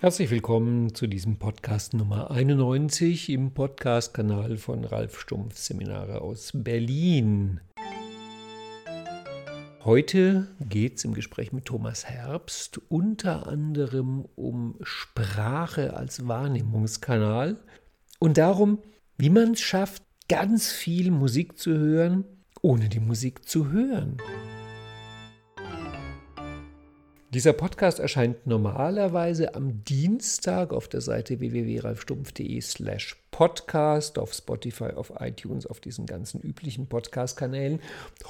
Herzlich willkommen zu diesem Podcast Nummer 91 im Podcast-Kanal von Ralf Stumpf Seminare aus Berlin. Heute geht es im Gespräch mit Thomas Herbst unter anderem um Sprache als Wahrnehmungskanal und darum, wie man es schafft, ganz viel Musik zu hören, ohne die Musik zu hören. Dieser Podcast erscheint normalerweise am Dienstag auf der Seite www.ralfstumpf.de slash podcast, auf Spotify, auf iTunes, auf diesen ganzen üblichen Podcast-Kanälen.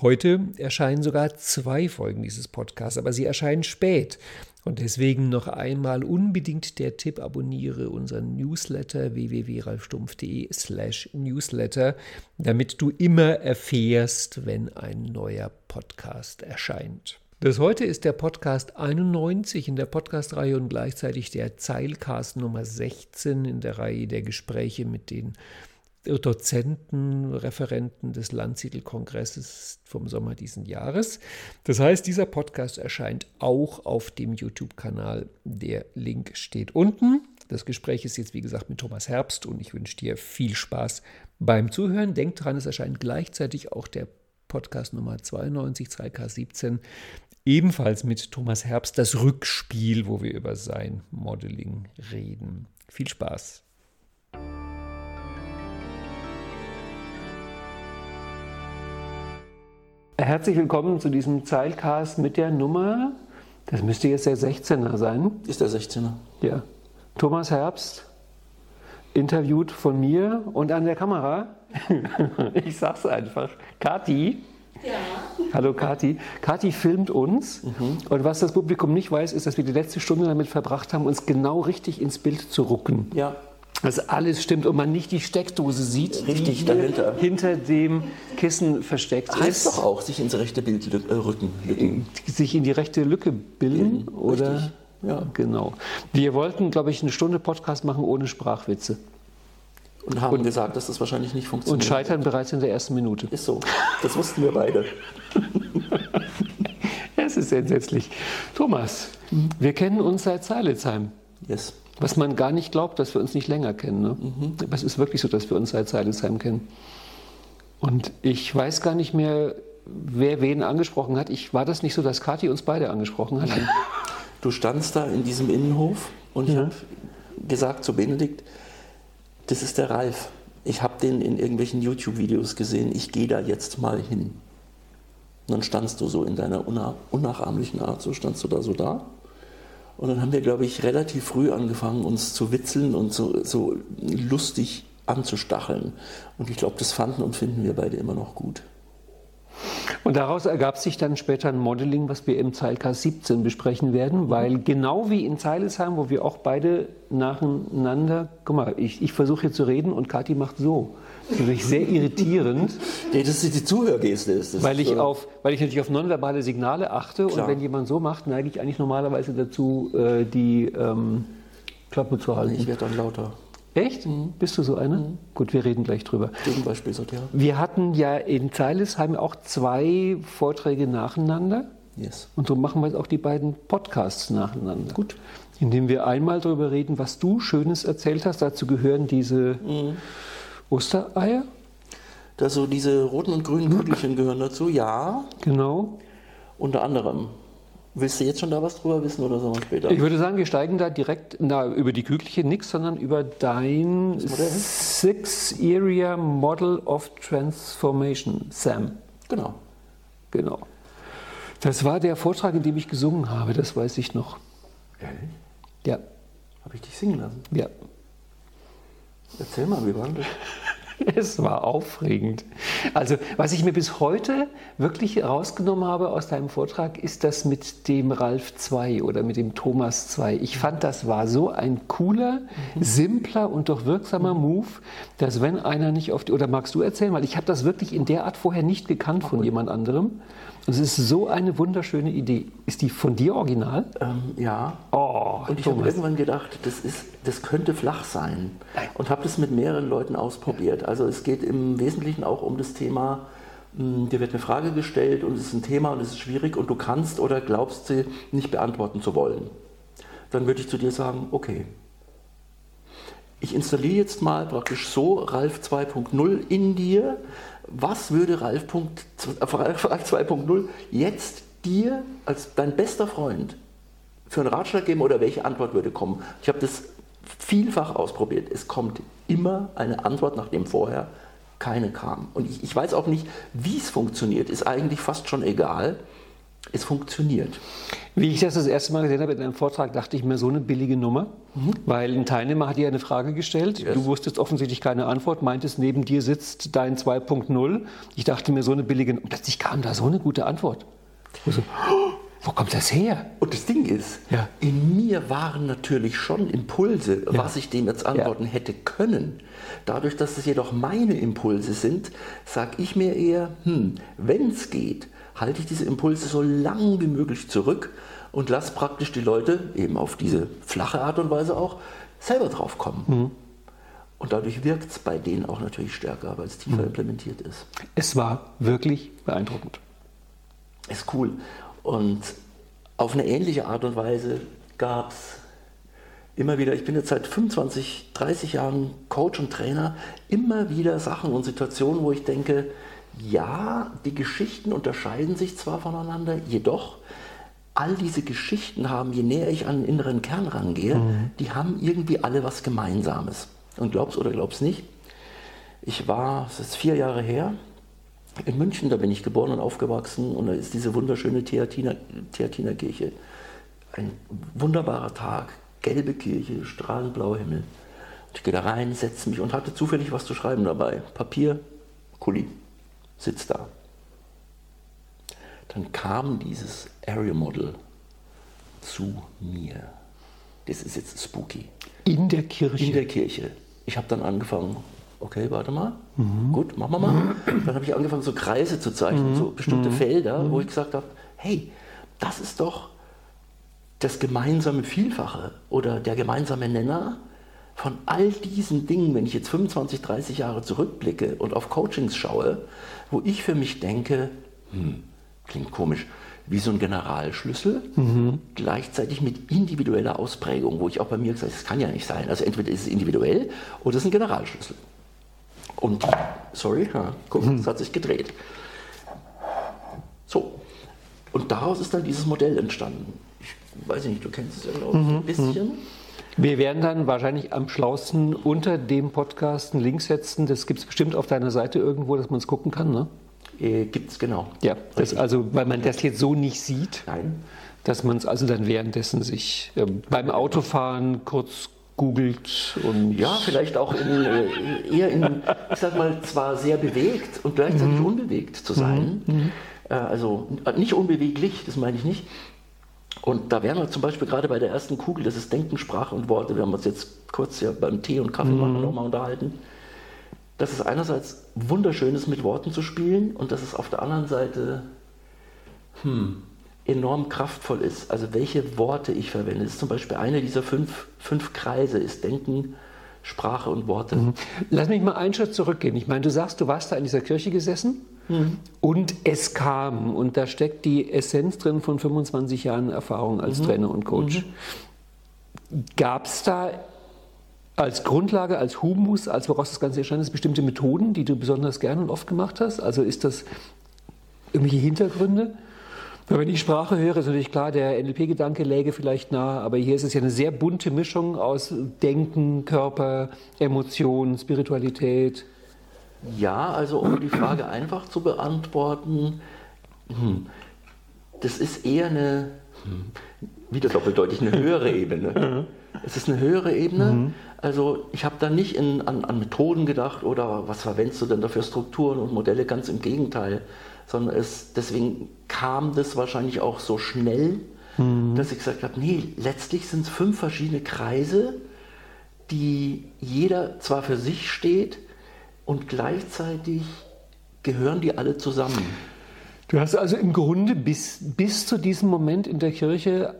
Heute erscheinen sogar zwei Folgen dieses Podcasts, aber sie erscheinen spät. Und deswegen noch einmal unbedingt der Tipp, abonniere unseren Newsletter www.ralfstumpf.de slash newsletter, damit du immer erfährst, wenn ein neuer Podcast erscheint. Das heute ist der Podcast 91 in der Podcast-Reihe und gleichzeitig der Zeilcast Nummer 16 in der Reihe der Gespräche mit den Dozenten, Referenten des Landsiedel-Kongresses vom Sommer diesen Jahres. Das heißt, dieser Podcast erscheint auch auf dem YouTube-Kanal. Der Link steht unten. Das Gespräch ist jetzt, wie gesagt, mit Thomas Herbst und ich wünsche dir viel Spaß beim Zuhören. Denk dran, es erscheint gleichzeitig auch der Podcast Nummer 92, 2K17, ebenfalls mit Thomas Herbst das Rückspiel, wo wir über sein Modeling reden. Viel Spaß! Herzlich willkommen zu diesem Zeilcast mit der Nummer, das müsste jetzt der 16er sein. Ist der 16er? Ja. Thomas Herbst, interviewt von mir und an der Kamera, ich sag's einfach, Kati. Ja. Hallo Kati. Kati filmt uns mhm. und was das Publikum nicht weiß, ist, dass wir die letzte Stunde damit verbracht haben, uns genau richtig ins Bild zu rucken. Ja. Dass alles stimmt und man nicht die Steckdose sieht, richtig die dahinter. hinter dem Kissen versteckt heißt ist. Heißt doch auch, sich ins rechte Bild äh, rücken. Lücken. Sich in die rechte Lücke bilden, mhm, oder? Richtig. Ja, genau. Wir wollten, glaube ich, eine Stunde Podcast machen ohne Sprachwitze. Und haben und, gesagt, dass das wahrscheinlich nicht funktioniert. Und scheitern bereits in der ersten Minute. Ist so. Das wussten wir beide. es ist entsetzlich. Thomas, wir kennen uns seit Seilitzheim. Yes. Was man gar nicht glaubt, dass wir uns nicht länger kennen. Ne? Mhm. Aber es ist wirklich so, dass wir uns seit Seilitzheim kennen. Und ich weiß gar nicht mehr, wer wen angesprochen hat. Ich, war das nicht so, dass Kathi uns beide angesprochen hat? Du standst da in diesem Innenhof und ich habe gesagt zu Benedikt, das ist der Ralf. Ich habe den in irgendwelchen YouTube-Videos gesehen. Ich gehe da jetzt mal hin. Und dann standst du so in deiner unnachahmlichen Art, so standst du da so da. Und dann haben wir, glaube ich, relativ früh angefangen, uns zu witzeln und so, so lustig anzustacheln. Und ich glaube, das fanden und finden wir beide immer noch gut. Und daraus ergab sich dann später ein Modeling, was wir im Zeilcast 17 besprechen werden, weil genau wie in Zeilesheim, wo wir auch beide nacheinander, guck mal, ich, ich versuche hier zu reden und Kathi macht so. Das ist natürlich sehr irritierend. Nee, das ist die Zuhörgeste. Ist das weil, ich so. auf, weil ich natürlich auf nonverbale Signale achte Klar. und wenn jemand so macht, neige ich eigentlich normalerweise dazu, äh, die ähm, Klappe zu halten. Ich werde dann lauter. Echt? Mhm. Bist du so einer? Mhm. Gut, wir reden gleich drüber. Gegenbeispiel, ja. Wir hatten ja in Zeilesheim auch zwei Vorträge nacheinander. Yes. Und so machen wir jetzt auch die beiden Podcasts nacheinander. Gut. Indem wir einmal darüber reden, was du Schönes erzählt hast. Dazu gehören diese mhm. Ostereier. Da so diese roten und grünen Kügelchen gehören dazu, ja. Genau. Unter anderem. Willst du jetzt schon da was drüber wissen oder sollen wir später? Ich würde sagen, wir steigen da direkt na, über die Kügelchen nichts, sondern über dein Six Area Model of Transformation, Sam. Genau. Genau. Das war der Vortrag, in dem ich gesungen habe, das weiß ich noch. Ehrlich? Ja. Habe ich dich singen lassen? Ja. Erzähl mal, wie war das? Es war aufregend. Also, was ich mir bis heute wirklich rausgenommen habe aus deinem Vortrag, ist das mit dem Ralf 2 oder mit dem Thomas 2. Ich fand, das war so ein cooler, mhm. simpler und doch wirksamer mhm. Move, dass wenn einer nicht auf die, oder magst du erzählen, weil ich habe das wirklich in der Art vorher nicht gekannt von jemand anderem. Und es ist so eine wunderschöne Idee. Ist die von dir original? Ähm, ja. Oh, und ich habe irgendwann gedacht, das, ist, das könnte flach sein. Und habe das mit mehreren Leuten ausprobiert. Also es geht im Wesentlichen auch um das Thema, hm, dir wird eine Frage gestellt und es ist ein Thema und es ist schwierig und du kannst oder glaubst sie nicht beantworten zu wollen. dann würde ich zu dir sagen, okay, ich installiere jetzt mal praktisch so Ralf 2.0 in dir. Was würde Ralf, Ralf 2.0 jetzt dir als dein bester Freund für einen Ratschlag geben oder welche Antwort würde kommen? Ich habe das vielfach ausprobiert. Es kommt immer eine Antwort, nachdem vorher keine kam. Und ich, ich weiß auch nicht, wie es funktioniert, ist eigentlich fast schon egal. Es funktioniert. Wie ich das das erste Mal gesehen habe in einem Vortrag, dachte ich mir, so eine billige Nummer, mhm. weil ein Teilnehmer hat dir eine Frage gestellt, yes. du wusstest offensichtlich keine Antwort, meintest, neben dir sitzt dein 2.0. Ich dachte mir, so eine billige Nummer. Plötzlich kam da so eine gute Antwort. So, oh, wo kommt das her? Und das Ding ist, ja. in mir waren natürlich schon Impulse, ja. was ich dem jetzt antworten ja. hätte können. Dadurch, dass es jedoch meine Impulse sind, sage ich mir eher, hm, wenn es geht, halte ich diese Impulse so lang wie möglich zurück und lasse praktisch die Leute eben auf diese flache Art und Weise auch selber drauf kommen. Mhm. Und dadurch wirkt es bei denen auch natürlich stärker, weil es tiefer mhm. implementiert ist. Es war wirklich beeindruckend. Ist cool. Und auf eine ähnliche Art und Weise gab es immer wieder, ich bin jetzt seit 25, 30 Jahren Coach und Trainer, immer wieder Sachen und Situationen, wo ich denke, ja, die Geschichten unterscheiden sich zwar voneinander, jedoch all diese Geschichten haben, je näher ich an den inneren Kern rangehe, mhm. die haben irgendwie alle was Gemeinsames. Und glaubst oder glaubst nicht, ich war, es ist vier Jahre her, in München, da bin ich geboren und aufgewachsen und da ist diese wunderschöne Theatiner, Theatinerkirche. Ein wunderbarer Tag, gelbe Kirche, strahlend blauer Himmel. Und ich gehe da rein, setze mich und hatte zufällig was zu schreiben dabei. Papier, Kuli sitzt da. Dann kam dieses Area Model zu mir. Das ist jetzt spooky. In der Kirche? In der Kirche. Ich habe dann angefangen, okay, warte mal, mhm. gut, machen wir mal. Dann habe ich angefangen, so Kreise zu zeichnen, mhm. so bestimmte mhm. Felder, wo ich gesagt habe, hey, das ist doch das gemeinsame Vielfache oder der gemeinsame Nenner von all diesen Dingen, wenn ich jetzt 25, 30 Jahre zurückblicke und auf Coachings schaue, wo ich für mich denke, hm, klingt komisch, wie so ein Generalschlüssel, mhm. gleichzeitig mit individueller Ausprägung, wo ich auch bei mir gesagt habe, das kann ja nicht sein. Also entweder ist es individuell oder es ist ein Generalschlüssel. Und, sorry, ja, guck, mhm. hat sich gedreht. So, und daraus ist dann dieses Modell entstanden. Ich weiß nicht, du kennst es ja, glaube ich, mhm. ein bisschen. Mhm. Wir werden dann wahrscheinlich am schlausten unter dem Podcast einen Link setzen. Das gibt es bestimmt auf deiner Seite irgendwo, dass man es gucken kann, ne? Äh, gibt es, genau. Ja, das, also, weil man das jetzt so nicht sieht. Nein. Dass man es also dann währenddessen sich äh, beim Autofahren kurz googelt und. Ja, vielleicht auch in, äh, eher in, ich sag mal, zwar sehr bewegt und gleichzeitig mhm. unbewegt zu sein. Mhm. Äh, also nicht unbeweglich, das meine ich nicht. Und da wären wir zum Beispiel gerade bei der ersten Kugel, das ist Denken, Sprache und Worte. Wir haben uns jetzt kurz ja beim Tee und Kaffee machen mhm. nochmal unterhalten. Dass es einerseits wunderschön ist, mit Worten zu spielen und dass es auf der anderen Seite hm, enorm kraftvoll ist. Also welche Worte ich verwende. Das ist zum Beispiel einer dieser fünf, fünf Kreise, ist Denken, Sprache und Worte. Mhm. Lass mich mal einen Schritt zurückgehen. Ich meine, du sagst, du warst da in dieser Kirche gesessen mhm. und es kam und da steckt die Essenz drin von 25 Jahren Erfahrung als mhm. Trainer und Coach. Mhm. Gab es da als Grundlage, als Humus, als woraus das Ganze entstanden ist, bestimmte Methoden, die du besonders gern und oft gemacht hast? Also ist das irgendwelche Hintergründe? Wenn ich Sprache höre, ist natürlich klar, der NLP-Gedanke läge vielleicht nahe, aber hier ist es ja eine sehr bunte Mischung aus Denken, Körper, Emotionen, Spiritualität. Ja, also um die Frage einfach zu beantworten, hm, das ist eher eine, hm, wieder doppeldeutig, eine höhere Ebene. Es ist eine höhere Ebene. Mhm. Also ich habe da nicht in, an, an, Methoden gedacht oder was verwendest du denn da für Strukturen und Modelle, ganz im Gegenteil. Sondern es, deswegen kam das wahrscheinlich auch so schnell, mhm. dass ich gesagt habe, nee, letztlich sind es fünf verschiedene Kreise, die jeder zwar für sich steht und gleichzeitig gehören die alle zusammen. Du hast also im Grunde bis, bis zu diesem Moment in der Kirche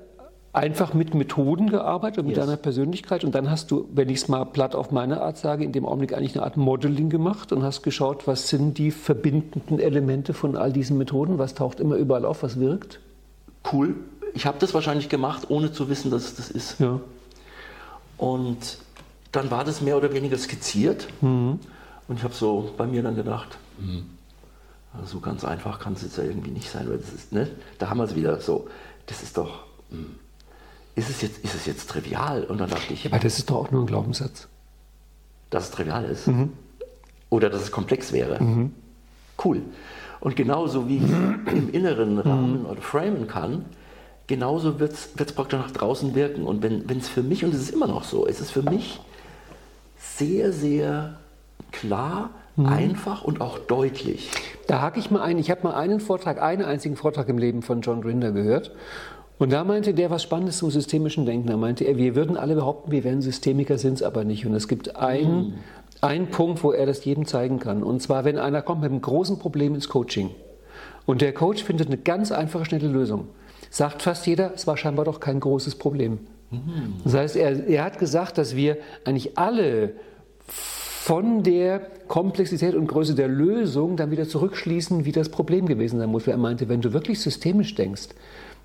einfach mit Methoden gearbeitet, mit yes. deiner Persönlichkeit und dann hast du, wenn ich es mal platt auf meine Art sage, in dem Augenblick eigentlich eine Art Modeling gemacht und hast geschaut, was sind die verbindenden Elemente von all diesen Methoden, was taucht immer überall auf, was wirkt? Cool. ich habe das wahrscheinlich gemacht, ohne zu wissen, dass es das ist. Ja. Und dann war das mehr oder weniger skizziert. Mhm. Und ich habe so bei mir dann gedacht, hm, also so ganz einfach kann es jetzt ja irgendwie nicht sein, weil das ist, ne? Da haben wir es wieder so. Das ist doch, hm, ist es jetzt, ist es jetzt trivial? Und dann dachte ich, Aber das ist doch auch nur ein Glaubenssatz. dass es trivial ist. Oder dass es komplex wäre. Cool. Und genauso wie ich es im inneren Rahmen oder framen kann, genauso wird es praktisch nach draußen wirken. Und wenn es für mich, und es ist immer noch so, es ist für mich sehr, sehr klar, einfach und auch deutlich. Da hake ich mal ein. Ich habe mal einen Vortrag, einen einzigen Vortrag im Leben von John Grinder gehört. Und da meinte der was Spannendes zum systemischen Denken. Da meinte er, wir würden alle behaupten, wir wären Systemiker, sind es aber nicht. Und es gibt einen, einen Punkt, wo er das jedem zeigen kann. Und zwar, wenn einer kommt mit einem großen Problem ins Coaching und der Coach findet eine ganz einfache, schnelle Lösung, sagt fast jeder, es war scheinbar doch kein großes Problem. Das heißt, er, er hat gesagt, dass wir eigentlich alle von der Komplexität und Größe der Lösung dann wieder zurückschließen, wie das Problem gewesen sein muss. Weil er meinte, wenn du wirklich systemisch denkst,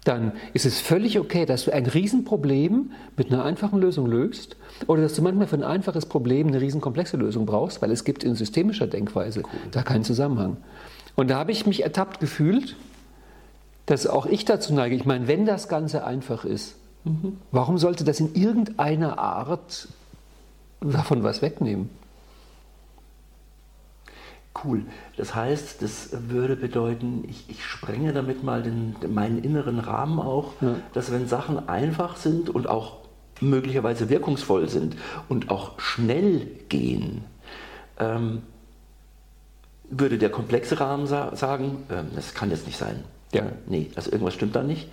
dann ist es völlig okay, dass du ein Riesenproblem mit einer einfachen Lösung löst oder dass du manchmal für ein einfaches Problem eine riesenkomplexe Lösung brauchst, weil es gibt in systemischer Denkweise da keinen Zusammenhang. Und da habe ich mich ertappt gefühlt, dass auch ich dazu neige, ich meine, wenn das Ganze einfach ist, warum sollte das in irgendeiner Art davon was wegnehmen? Cool. Das heißt, das würde bedeuten, ich, ich sprenge damit mal den, meinen inneren Rahmen auch, Ja. dass wenn Sachen einfach sind und auch möglicherweise wirkungsvoll sind und auch schnell gehen, ähm, würde der komplexe Rahmen sa sagen, ähm, das kann jetzt nicht sein. Ja. Nee, also irgendwas stimmt da nicht.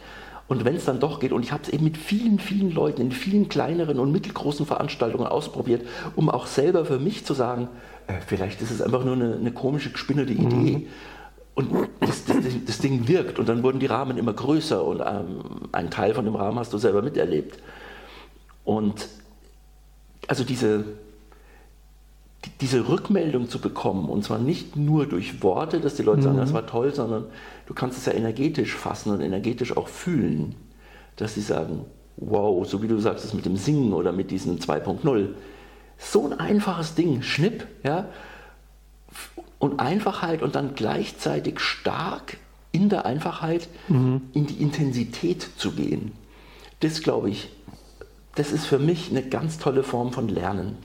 Und wenn es dann doch geht, und ich habe es eben mit vielen, vielen Leuten in vielen kleineren und mittelgroßen Veranstaltungen ausprobiert, um auch selber für mich zu sagen, äh, vielleicht ist es einfach nur eine, eine komische, gespinnerte Idee. Und das, das, das Ding wirkt. Und dann wurden die Rahmen immer größer und ähm, einen Teil von dem Rahmen hast du selber miterlebt. Und also diese, die- diese Rückmeldung zu bekommen, und zwar nicht nur durch Worte, dass die Leute sagen, das war toll, sondern du kannst es ja energetisch fassen und energetisch auch fühlen, dass sie sagen, wow, so wie du sagst, das mit dem Singen oder mit diesem 2.0, so ein einfaches Ding, Schnipp, ja, und Einfachheit und dann gleichzeitig stark in der Einfachheit in die Intensität zu gehen. Das glaube ich, das ist für mich eine ganz tolle Form von Lernen.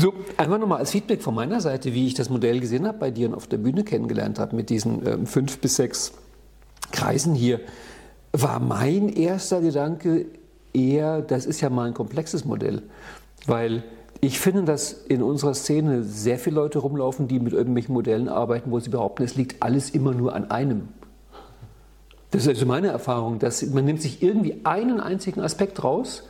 So, einmal nochmal als Feedback von meiner Seite, wie ich das Modell gesehen habe bei dir und auf der Bühne kennengelernt habe mit diesen ähm, fünf bis sechs Kreisen hier, war mein erster Gedanke eher, das ist ja mal ein komplexes Modell, weil ich finde, dass in unserer Szene sehr viele Leute rumlaufen, die mit irgendwelchen Modellen arbeiten, wo sie behaupten, es liegt alles immer nur an einem. Das ist also meine Erfahrung, dass man nimmt sich irgendwie einen einzigen Aspekt raus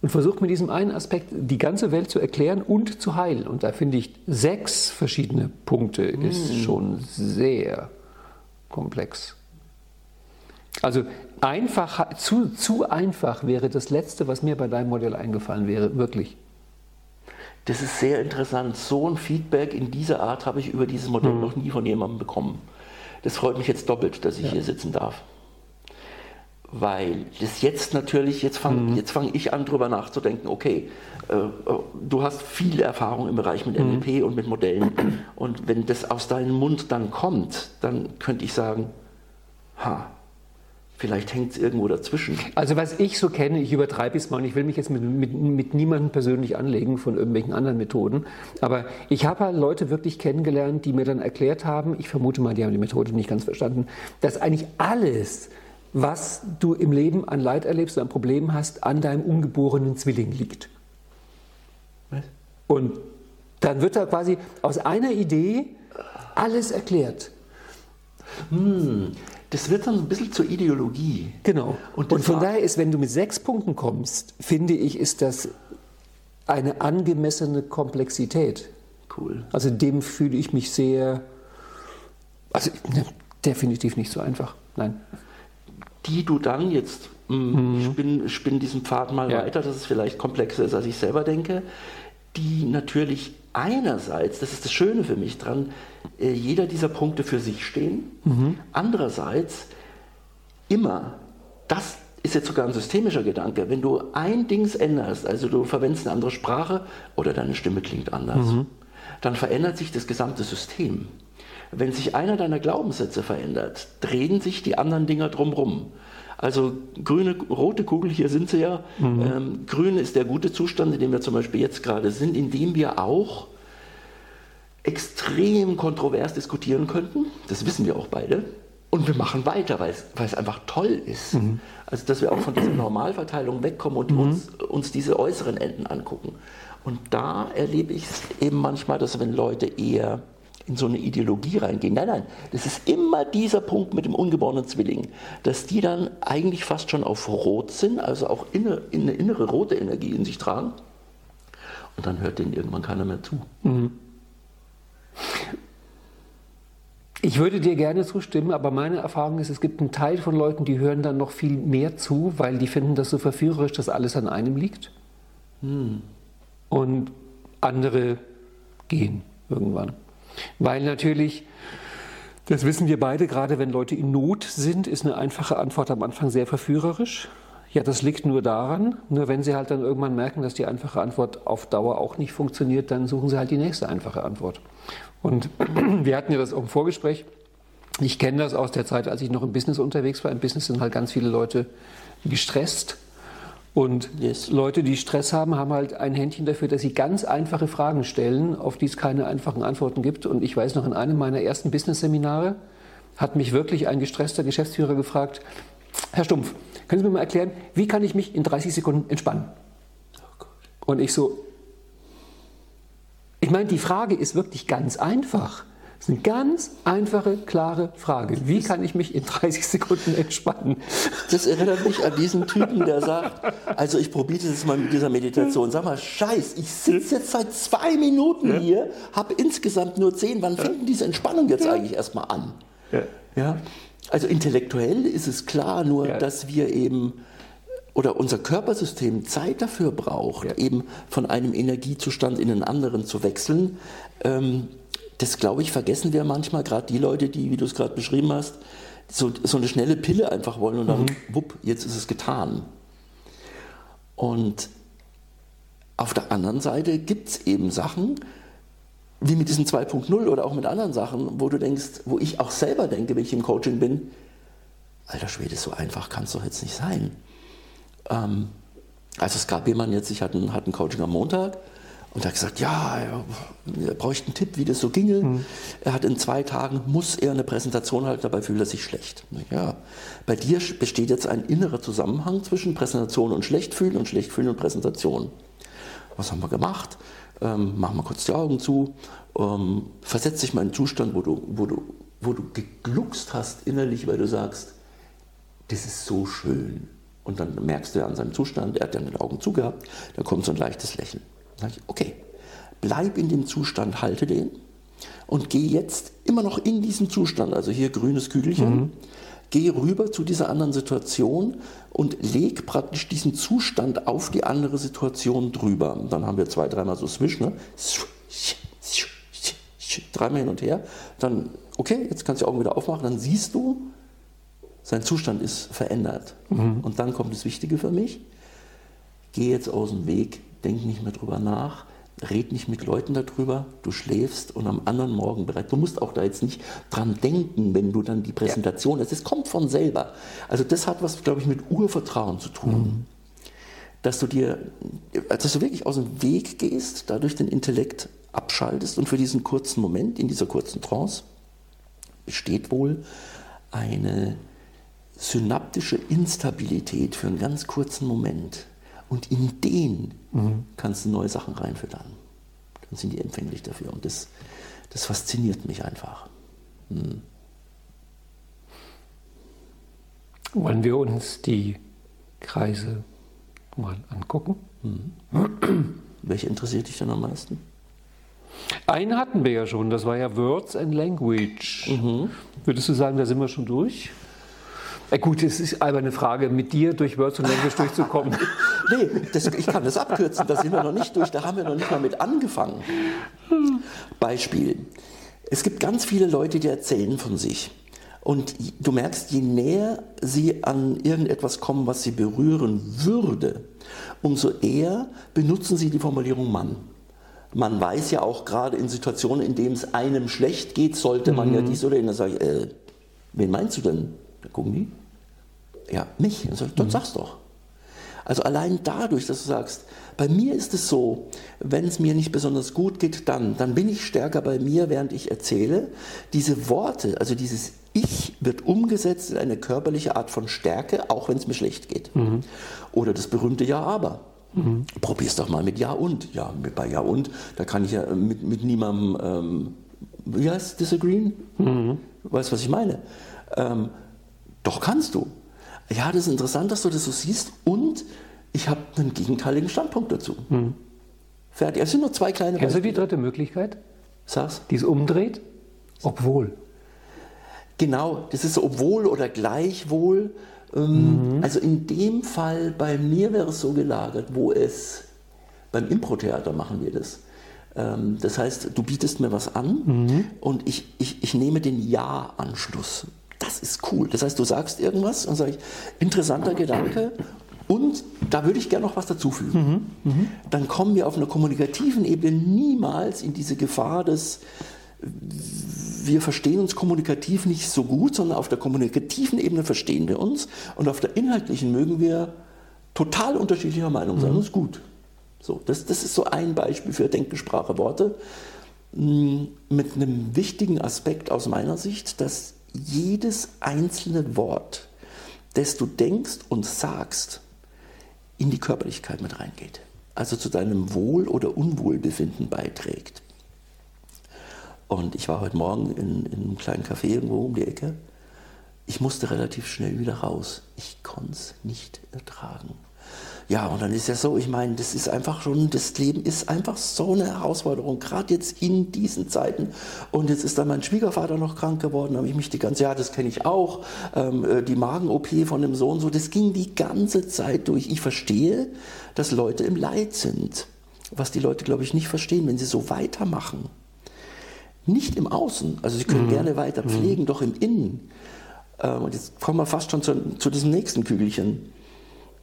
und versucht mit diesem einen Aspekt die ganze Welt zu erklären und zu heilen. Und da finde ich, sechs verschiedene Punkte ist schon sehr komplex. Also einfach, zu, zu einfach wäre das Letzte, was mir bei deinem Modell eingefallen wäre, wirklich. Das ist sehr interessant. So ein Feedback in dieser Art habe ich über dieses Modell noch nie von jemandem bekommen. Das freut mich jetzt doppelt, dass ich hier sitzen darf. Weil das jetzt natürlich, jetzt fange jetzt fang ich an, drüber nachzudenken, okay, äh, äh, du hast viel Erfahrung im Bereich mit NLP und mit Modellen. Und wenn das aus deinem Mund dann kommt, dann könnte ich sagen, ha, vielleicht hängt es irgendwo dazwischen. Also was ich so kenne, ich übertreibe es mal und ich will mich jetzt mit, mit, mit niemandem persönlich anlegen von irgendwelchen anderen Methoden, aber ich habe halt Leute wirklich kennengelernt, die mir dann erklärt haben, ich vermute mal, die haben die Methode nicht ganz verstanden, dass eigentlich alles, was du im Leben an Leid erlebst oder an Problemen hast, an deinem ungeborenen Zwilling liegt. Was? Und dann wird da quasi aus einer Idee alles erklärt. Das wird dann ein bisschen zur Ideologie. Genau. Und Und, von daher ist, wenn du mit sechs Punkten kommst, finde ich, ist das eine angemessene Komplexität. Cool. Also dem fühle ich mich sehr, also ne, definitiv nicht so einfach. Nein. Die du dann jetzt, mh, spinn, spinn diesen Pfad mal Mhm. Ja. weiter, dass es vielleicht komplexer ist, als ich selber denke, die natürlich einerseits, das ist das Schöne für mich dran, äh, jeder dieser Punkte für sich stehen, Mhm. andererseits immer, das ist jetzt sogar ein systemischer Gedanke. Wenn du ein Dings änderst, also du verwendest eine andere Sprache oder deine Stimme klingt anders, mhm. dann verändert sich das gesamte System. Wenn sich einer deiner Glaubenssätze verändert, drehen sich die anderen Dinger drumherum. Also grüne, rote Kugel, hier sind sie ja. Mhm. Ähm, grün ist der gute Zustand, in dem wir zum Beispiel jetzt gerade sind, in dem wir auch extrem kontrovers diskutieren könnten. Das wissen wir auch beide. Und wir machen weiter, weil es, weil es einfach toll ist. Mhm. Also, dass wir auch von dieser Normalverteilung wegkommen und mhm. uns, uns diese äußeren Enden angucken. Und da erlebe ich es eben manchmal, dass wenn Leute eher in so eine Ideologie reingehen. Nein, nein, das ist immer dieser Punkt mit dem ungeborenen Zwilling, dass die dann eigentlich fast schon auf Rot sind, also auch inne, eine innere rote Energie in sich tragen. Und dann hört denen irgendwann keiner mehr zu. Mhm. Ich würde dir gerne zustimmen, aber meine Erfahrung ist, es gibt einen Teil von Leuten, die hören dann noch viel mehr zu, weil die finden das so verführerisch, dass alles an einem liegt. Hm. Und andere gehen irgendwann. Weil natürlich, das wissen wir beide, gerade wenn Leute in Not sind, ist eine einfache Antwort am Anfang sehr verführerisch. Ja, das liegt nur daran, nur wenn sie halt dann irgendwann merken, dass die einfache Antwort auf Dauer auch nicht funktioniert, dann suchen sie halt die nächste einfache Antwort. Und wir hatten ja das auch im Vorgespräch. Ich kenne das aus der Zeit, als ich noch im Business unterwegs war. Im Business sind halt ganz viele Leute gestresst und yes. Leute, die Stress haben, haben halt ein Händchen dafür, dass sie ganz einfache Fragen stellen, auf die es keine einfachen Antworten gibt. Und ich weiß noch, in einem meiner ersten Business-Seminare hat mich wirklich ein gestresster Geschäftsführer gefragt, Herr Stumpf, können Sie mir mal erklären, wie kann ich mich in 30 Sekunden entspannen? Oh und ich so, ich meine, die Frage ist wirklich ganz einfach. Das ist eine ganz einfache, klare Frage. Wie kann ich mich in 30 Sekunden entspannen? Das erinnert mich an diesen Typen, der sagt, also ich probiere das mal mit dieser Meditation. Sag mal, scheiß, ich sitze jetzt seit zwei Minuten hier, habe insgesamt nur zehn. Wann fängt denn diese Entspannung jetzt eigentlich erstmal an? Ja. Also intellektuell ist es klar, nur dass wir eben oder unser Körpersystem Zeit dafür braucht, ja. eben von einem Energiezustand in einen anderen zu wechseln. Ähm, das, glaube ich, vergessen wir manchmal, gerade die Leute, die, wie du es gerade beschrieben hast, so, so eine schnelle Pille einfach wollen und dann, mhm. wupp, jetzt ist es getan. Und auf der anderen Seite gibt es eben Sachen, wie mit diesem 2.0 oder auch mit anderen Sachen, wo du denkst, wo ich auch selber denke, wenn ich im Coaching bin, alter Schwede, so einfach kann es doch jetzt nicht sein. Ähm, also es gab jemanden jetzt, ich hatte, hatte ein Coaching am Montag und er hat gesagt, ja, er bräuchte einen Tipp, wie das so ginge. Mhm. Er hat in zwei Tagen, muss er eine Präsentation halten, dabei fühlt er sich schlecht. Ja, bei dir besteht jetzt ein innerer Zusammenhang zwischen Präsentation und Schlechtfühlen und Schlechtfühlen und Präsentation. Was haben wir gemacht? Ähm, mach mal kurz die Augen zu, ähm, versetz dich mal in einen Zustand, wo du, wo, du, wo du gegluckst hast innerlich, weil du sagst, das ist so schön. Und dann merkst du ja an seinem Zustand, er hat ja die Augen zugehabt, da kommt so ein leichtes Lächeln. Sag ich, okay, bleib in dem Zustand, halte den und geh jetzt immer noch in diesem Zustand, also hier grünes Kügelchen, mhm. geh rüber zu dieser anderen Situation und leg praktisch diesen Zustand auf die andere Situation drüber. Und dann haben wir zwei, dreimal so Swish, ne? dreimal hin und her. Dann, okay, jetzt kannst du die Augen wieder aufmachen, dann siehst du, sein Zustand ist verändert. Mhm. Und dann kommt das Wichtige für mich, geh jetzt aus dem Weg, denk nicht mehr drüber nach, red nicht mit Leuten darüber, du schläfst und am anderen Morgen bereit. Du musst auch da jetzt nicht dran denken, wenn du dann die Präsentation hast. Es kommt von selber. Also das hat was, glaube ich, mit Urvertrauen zu tun. Mhm. Dass du dir, dass du wirklich aus dem Weg gehst, dadurch den Intellekt abschaltest und für diesen kurzen Moment, in dieser kurzen Trance, besteht wohl eine synaptische Instabilität für einen ganz kurzen Moment. Und in den mhm. kannst du neue Sachen reinfüttern. Dann sind die empfänglich dafür. Und das, das fasziniert mich einfach. Mhm. Wollen wir uns die Kreise mal angucken? Mhm. Welche interessiert dich denn am meisten? Einen hatten wir ja schon, das war ja Words and Language. Mhm. Würdest du sagen, da sind wir schon durch? Äh gut, es ist aber eine Frage, mit dir durch Words and Language durchzukommen. nee, das, ich kann das abkürzen, da sind wir noch nicht durch, da haben wir noch nicht mal mit angefangen. Beispiel. Es gibt ganz viele Leute, die erzählen von sich. Und du merkst, je näher sie an irgendetwas kommen, was sie berühren würde, umso eher benutzen sie die Formulierung Mann. Man weiß ja auch gerade in Situationen, in denen es einem schlecht geht, sollte man mhm. ja dies oder jenes. Dann sage ich, äh, wen meinst du denn? Da gucken die. Ja, mich. Ich, dann mhm. sag's doch. Also allein dadurch, dass du sagst, bei mir ist es so, wenn es mir nicht besonders gut geht, dann, dann bin ich stärker bei mir, während ich erzähle. Diese Worte, also dieses Ich wird umgesetzt in eine körperliche Art von Stärke, auch wenn es mir schlecht geht. Mhm. Oder das berühmte Ja, aber. Mhm. Probier's doch mal mit Ja und. Ja, bei Ja und, da kann ich ja mit, mit niemandem, ähm, wie heißt disagreeen? Mhm. Weißt du, was ich meine? Ähm, doch kannst du. Ja, das ist interessant, dass du das so siehst und ich habe einen gegenteiligen Standpunkt dazu. Hm. Fertig. Es sind nur zwei kleine Kennst Beispiele. du die dritte Möglichkeit? Sag's. Die es umdreht? Obwohl. Genau, das ist obwohl oder gleichwohl. Ähm, mhm. Also in dem Fall, bei mir wäre es so gelagert, wo es, beim Impro-Theater machen wir das. Ähm, das heißt, du bietest mir was an mhm. und ich, ich, ich nehme den Ja-Anschluss. Das ist cool. Das heißt, du sagst irgendwas und sage ich, interessanter Gedanke und da würde ich gerne noch was dazufügen. Mhm. Mhm. Dann kommen wir auf einer kommunikativen Ebene niemals in diese Gefahr des, wir verstehen uns kommunikativ nicht so gut, sondern auf der kommunikativen Ebene verstehen wir uns und auf der inhaltlichen mögen wir total unterschiedlicher Meinung sein. Mhm. Das ist gut. So, das, das ist so ein Beispiel für Denken, Sprache, Worte. Mm, mit einem wichtigen Aspekt aus meiner Sicht, dass jedes einzelne Wort, das du denkst und sagst, in die Körperlichkeit mit reingeht. Also zu deinem Wohl- oder Unwohlbefinden beiträgt. Und ich war heute Morgen in, in einem kleinen Café irgendwo um die Ecke. Ich musste relativ schnell wieder raus. Ich konnte es nicht ertragen. Ja, und dann ist ja so, ich meine, das ist einfach schon, das Leben ist einfach so eine Herausforderung, gerade jetzt in diesen Zeiten. Und jetzt ist dann mein Schwiegervater noch krank geworden, habe ich mich die ganze, ja, das kenne ich auch, ähm, äh, die Magen-OP von dem Sohn, so, das ging die ganze Zeit durch. Ich verstehe, dass Leute im Leid sind. Was die Leute, glaube ich, nicht verstehen, wenn sie so weitermachen. Nicht im Außen, also sie können mhm. gerne weiter mhm. pflegen, mhm. doch im Innen. Ähm, und jetzt kommen wir fast schon zu, zu diesem nächsten Kügelchen.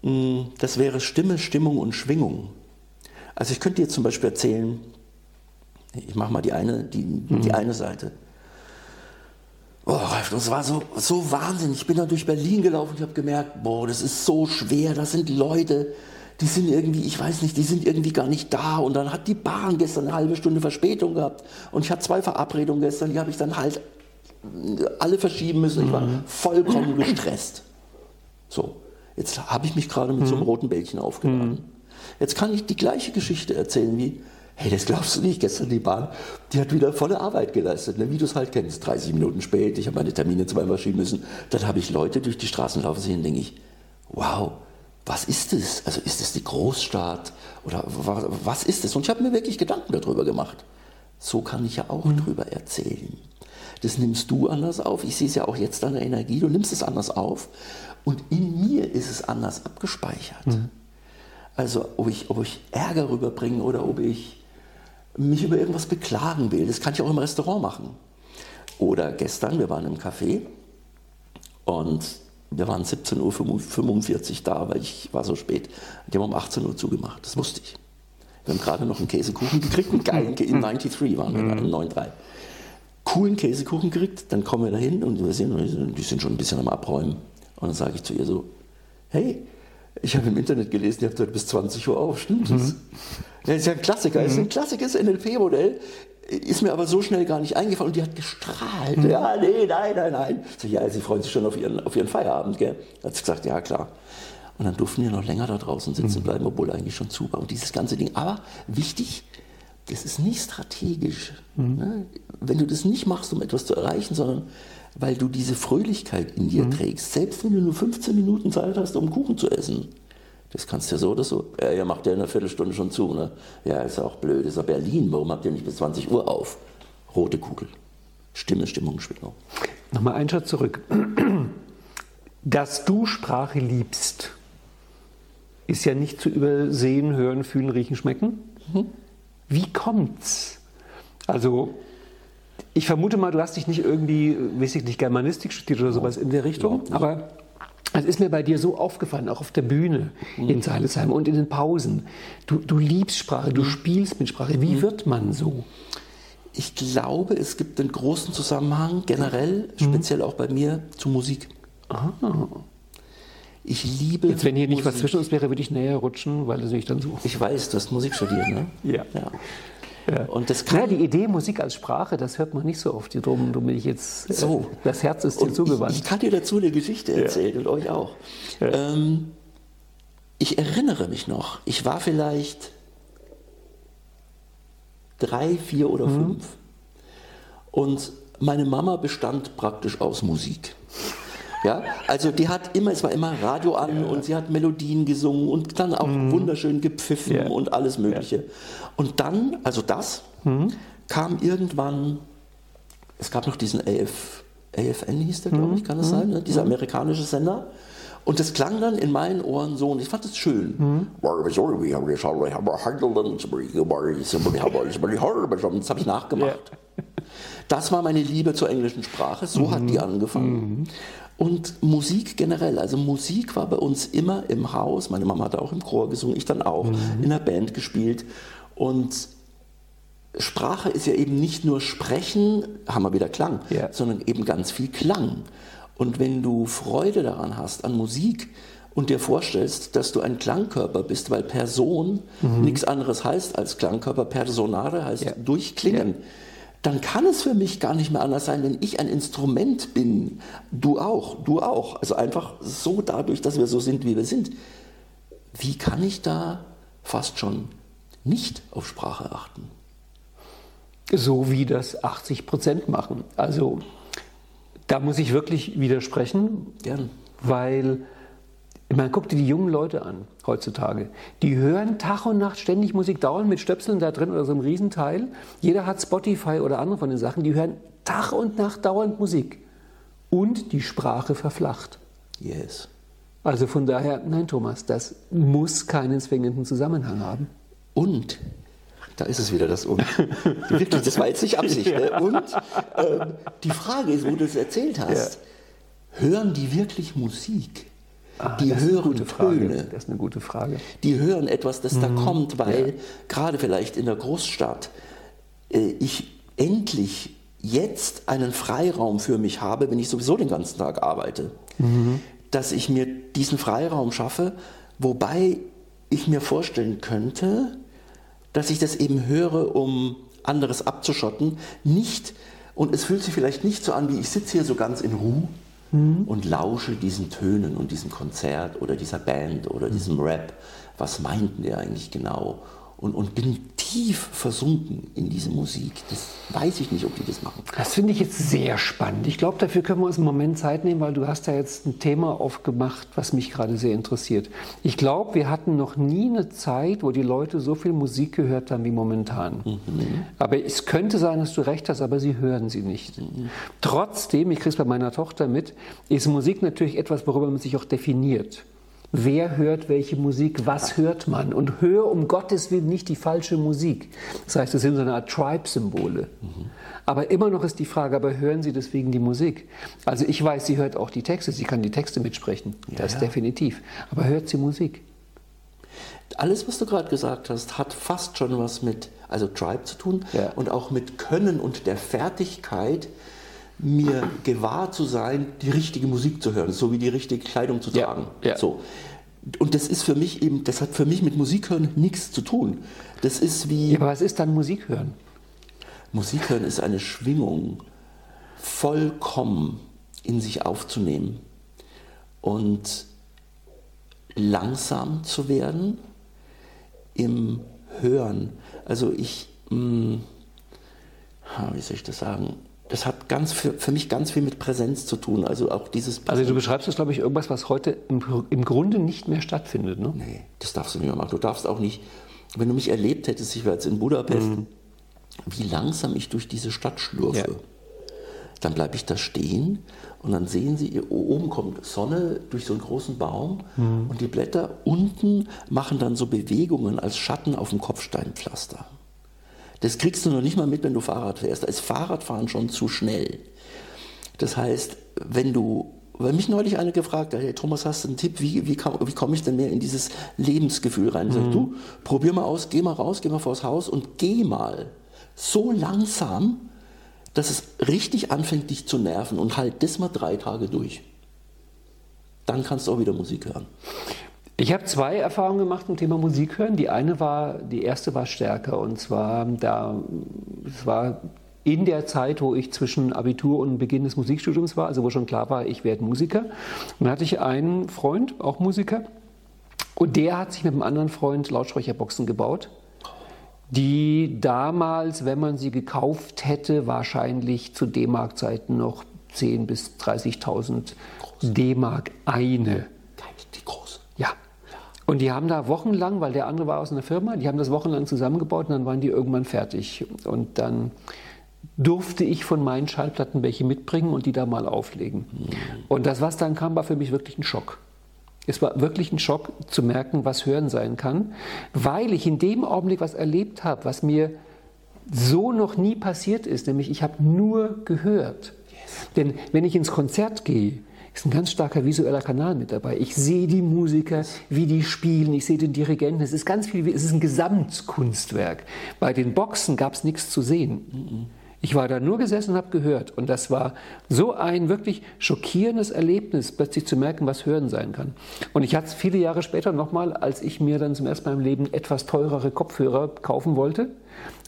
Mm, das wäre Stimme, Stimmung und Schwingung. Also ich könnte dir zum Beispiel erzählen, ich mache mal die eine, die, mhm. die eine Seite. Oh, das war so, so Wahnsinn. Ich bin da durch Berlin gelaufen ich habe gemerkt, boah, das ist so schwer. Das sind Leute, die sind irgendwie, ich weiß nicht, die sind irgendwie gar nicht da. Und dann hat die Bahn gestern eine halbe Stunde Verspätung gehabt. Und ich hatte zwei Verabredungen gestern, die habe ich dann halt alle verschieben müssen. Ich war mhm. vollkommen gestresst. So. Jetzt habe ich mich gerade mit mhm. so einem mhm. roten Bällchen aufgeladen. Mhm. Jetzt kann ich die gleiche Geschichte erzählen wie, hey, das glaubst du nicht, gestern die Bahn, die hat wieder volle Arbeit geleistet, ne? wie du es halt kennst. 30 Minuten spät, ich habe meine Termine zweimal schieben müssen. Dann habe ich Leute durch die Straßen laufen sehen, denke ich, wow, was ist das? Also ist das die Großstadt oder was ist das? Und ich habe mir wirklich Gedanken darüber gemacht. So kann ich ja auch mhm. drüber erzählen. Das nimmst du anders auf. Ich sehe es ja auch jetzt an der Energie. Du nimmst es anders auf. Und in mir ist es anders abgespeichert. Mhm. Also ob ich, ob ich Ärger rüberbringe oder ob ich mich über irgendwas beklagen will, das kann ich auch im Restaurant machen. Oder gestern, wir waren im Café und wir waren 17.45 Uhr da, weil ich war so spät. Die haben um 18 Uhr zugemacht, das wusste ich. Wir haben gerade noch einen Käsekuchen gekriegt, einen geilen, in 93 waren wir gerade, in 93. Coolen Käsekuchen gekriegt, dann kommen wir da hin und wir sehen, die sind schon ein bisschen am Abräumen. Und dann sage ich zu ihr so, hey, ich habe im Internet gelesen, ihr habt heute bis 20 Uhr auf, stimmt das? Mhm. Das ist ja ein Klassiker, mhm. ist ein klassisches NLP-Modell, ist mir aber so schnell gar nicht eingefallen und die hat gestrahlt. Mhm. Ja, nee, nein, nein, nein. So, ja, sie freut sich schon auf ihren, auf ihren Feierabend, gell? Hat sie gesagt, ja, klar. Und dann durften wir noch länger da draußen sitzen mhm. bleiben, obwohl eigentlich schon zu war. Und dieses ganze Ding. Aber wichtig, das ist nicht strategisch. Mhm. Ne? Wenn du das nicht machst, um etwas zu erreichen, sondern weil du diese Fröhlichkeit in dir mhm. trägst. Selbst wenn du nur 15 Minuten Zeit hast, um Kuchen zu essen. Das kannst du ja so oder so. Ja, ihr macht ja in einer Viertelstunde schon zu. Ne? Ja, ist auch blöd. Ist ja Berlin. Warum habt ihr nicht bis 20 Uhr auf? Rote Kugel. Stimme, Stimmung, Schwingung. Nochmal einen Schritt zurück. Dass du Sprache liebst, ist ja nicht zu übersehen, hören, fühlen, riechen, schmecken. Mhm. Wie kommt's? Also Ich vermute mal, du hast dich nicht irgendwie, weiß ich nicht, Germanistik studiert oder sowas in der Richtung, aber es ist mir bei dir so aufgefallen, auch auf der Bühne Mhm. in Seilesheim und in den Pausen. Du, du liebst Sprache, Mhm. du spielst mit Sprache. Wie wird man so? Ich glaube, es gibt einen großen Zusammenhang generell, speziell auch bei mir, zu Musik. Ich liebe. Jetzt, wenn hier nicht was zwischen uns wäre, würde ich näher rutschen, weil das ich dann so. Ich weiß, du hast Musik studiert, ne? Ja. ja. Ja. Und das kann Ja, die Idee Musik als Sprache, das hört man nicht so oft. Drum, drum bin ich jetzt. So. Äh, das Herz ist dir Und ich, zugewandt. ich kann dir dazu eine Geschichte erzählen und euch auch. Ähm, ich erinnere mich noch, ich war vielleicht drei, vier oder fünf. Und meine Mama bestand praktisch aus Musik. Ja, also die hat immer, es war immer Radio an und sie hat Melodien gesungen und dann auch wunderschön gepfiffen Ja. und alles Mögliche. Und dann, also das, kam irgendwann es gab noch diesen AF, AFN hieß der, glaube ich, kann das sein, ne? dieser amerikanische Sender. Und das klang dann in meinen Ohren so und ich fand es schön. Das habe ich nachgemacht. Das war meine Liebe zur englischen Sprache, so hat die angefangen. Und Musik generell, also Musik war bei uns immer im Haus. Meine Mama hat auch im Chor gesungen, ich dann auch, in der Band gespielt. Und Sprache ist ja eben nicht nur Sprechen, haben wir wieder Klang, Ja. sondern eben ganz viel Klang. Und wenn du Freude daran hast, an Musik und dir vorstellst, dass du ein Klangkörper bist, weil Person nichts anderes heißt als Klangkörper, Personare heißt Ja. durchklingen, dann kann es für mich gar nicht mehr anders sein, wenn ich ein Instrument bin. Du auch, du auch. Also einfach so dadurch, dass wir so sind, wie wir sind. Wie kann ich da fast schon nicht auf Sprache achten? so wie das 80 Prozent machen. Also da muss ich wirklich widersprechen, Gern. weil man guckt dir die jungen Leute an heutzutage. Die hören Tag und Nacht ständig Musik, dauernd mit Stöpseln da drin oder so einem Riesenteil. Jeder hat Spotify oder andere von den Sachen. Die hören Tag und Nacht dauernd Musik. Und die Sprache verflacht. Yes. Also von daher, nein Thomas, das muss keinen zwingenden Zusammenhang haben. Und, da ist es wieder das Und. Wirklich, das war jetzt nicht Absicht. Ne? Und ähm, die Frage ist, wo du es erzählt hast, hören die wirklich Musik? Die Ah, eine hören. Töne. Das ist eine gute Frage. Die hören etwas, das da Mhm. kommt, weil gerade vielleicht in der Großstadt äh, ich endlich jetzt einen Freiraum für mich habe, wenn ich sowieso den ganzen Tag arbeite, Mhm. dass ich mir diesen Freiraum schaffe, wobei ich mir vorstellen könnte, dass ich das eben höre, um anderes abzuschotten, nicht und es fühlt sich vielleicht nicht so an, wie ich sitze hier so ganz in Ruhe und lausche diesen Tönen und diesem Konzert oder dieser Band oder diesem Rap. Was meinten der eigentlich genau? Und, und bin tief versunken in diese Musik. Das weiß ich nicht, ob die das machen. Das finde ich jetzt sehr spannend. Ich glaube, dafür können wir uns einen Moment Zeit nehmen, weil du hast da jetzt ein Thema aufgemacht, was mich gerade sehr interessiert. Ich glaube, wir hatten noch nie eine Zeit, wo die Leute so viel Musik gehört haben wie momentan. Aber es könnte sein, dass du recht hast, aber sie hören sie nicht. Trotzdem, ich kriege es bei meiner Tochter mit, ist Musik natürlich etwas, worüber man sich auch definiert. Wer hört welche Musik? Was hört man? Und hör um Gottes Willen nicht die falsche Musik. Das heißt, es sind so eine Art Tribe-Symbole. Aber immer noch ist die Frage, aber hören Sie deswegen die Musik? Also ich weiß, sie hört auch die Texte, sie kann die Texte mitsprechen. das ja. definitiv. Aber hört sie Musik? Alles, was du gerade gesagt hast, hat fast schon was mit, also Tribe zu tun Ja. und auch mit Können und der Fertigkeit, mir gewahr zu sein, die richtige Musik zu hören, so wie die richtige Kleidung zu Ja, tragen. ja. So. Und das ist für mich eben, das hat für mich mit Musik hören nichts zu tun. Das ist wie, Ja, aber was ist dann Musik hören? Musik hören ist eine Schwingung, vollkommen in sich aufzunehmen und langsam zu werden im Hören. Also ich, mh, ha, wie soll ich das sagen? Das hat ganz für, für mich ganz viel mit Präsenz zu tun. Also auch dieses. Also du beschreibst das, glaube ich, irgendwas, was heute im, im Grunde nicht mehr stattfindet. Ne? Nee, das darfst du nicht mehr machen. Du darfst auch nicht, wenn du mich erlebt hättest, ich war jetzt in Budapest, wie langsam ich durch diese Stadt schlurfe. Ja. Dann bleibe ich da stehen und dann sehen Sie, oben kommt Sonne durch so einen großen Baum und die Blätter unten machen dann so Bewegungen als Schatten auf dem Kopfsteinpflaster. Das kriegst du noch nicht mal mit, wenn du Fahrrad fährst. Da ist Fahrradfahren schon zu schnell. Das heißt, wenn du, weil mich neulich einer gefragt hat, hey Thomas, hast du einen Tipp, wie, wie, wie komme ich denn mehr in dieses Lebensgefühl rein? Mhm. Sag, du, probier mal aus, geh mal raus, geh mal vors Haus und geh mal so langsam, dass es richtig anfängt, dich zu nerven und halt das mal drei Tage durch. Dann kannst du auch wieder Musik hören. Ich habe zwei Erfahrungen gemacht zum Thema Musik hören. Die eine war, die erste war stärker und zwar da, es war in der Zeit, wo ich zwischen Abitur und Beginn des Musikstudiums war, also wo schon klar war, ich werde Musiker. Und dann hatte ich einen Freund, auch Musiker, und der hat sich mit einem anderen Freund Lautsprecherboxen gebaut, die damals, wenn man sie gekauft hätte, wahrscheinlich zu D-Mark-Zeiten noch 10.000 bis 30.000 D-Mark eine. Die große. Und die haben da wochenlang, weil der andere war aus einer Firma, die haben das wochenlang zusammengebaut und dann waren die irgendwann fertig. Und dann durfte ich von meinen Schallplatten welche mitbringen und die da mal auflegen. Mhm. Und das, was dann kam, war für mich wirklich ein Schock. Es war wirklich ein Schock zu merken, was Hören sein kann, weil ich in dem Augenblick was erlebt habe, was mir so noch nie passiert ist, nämlich ich habe nur gehört. Yes. Denn wenn ich ins Konzert gehe, ist ein ganz starker visueller Kanal mit dabei. Ich sehe die Musiker, wie die spielen, ich sehe den Dirigenten. Es ist ganz viel, es ist ein Gesamtkunstwerk. Bei den Boxen gab es nichts zu sehen. Ich war da nur gesessen und habe gehört. Und das war so ein wirklich schockierendes Erlebnis, plötzlich zu merken, was Hören sein kann. Und ich hatte es viele Jahre später nochmal, als ich mir dann zum ersten Mal im Leben etwas teurere Kopfhörer kaufen wollte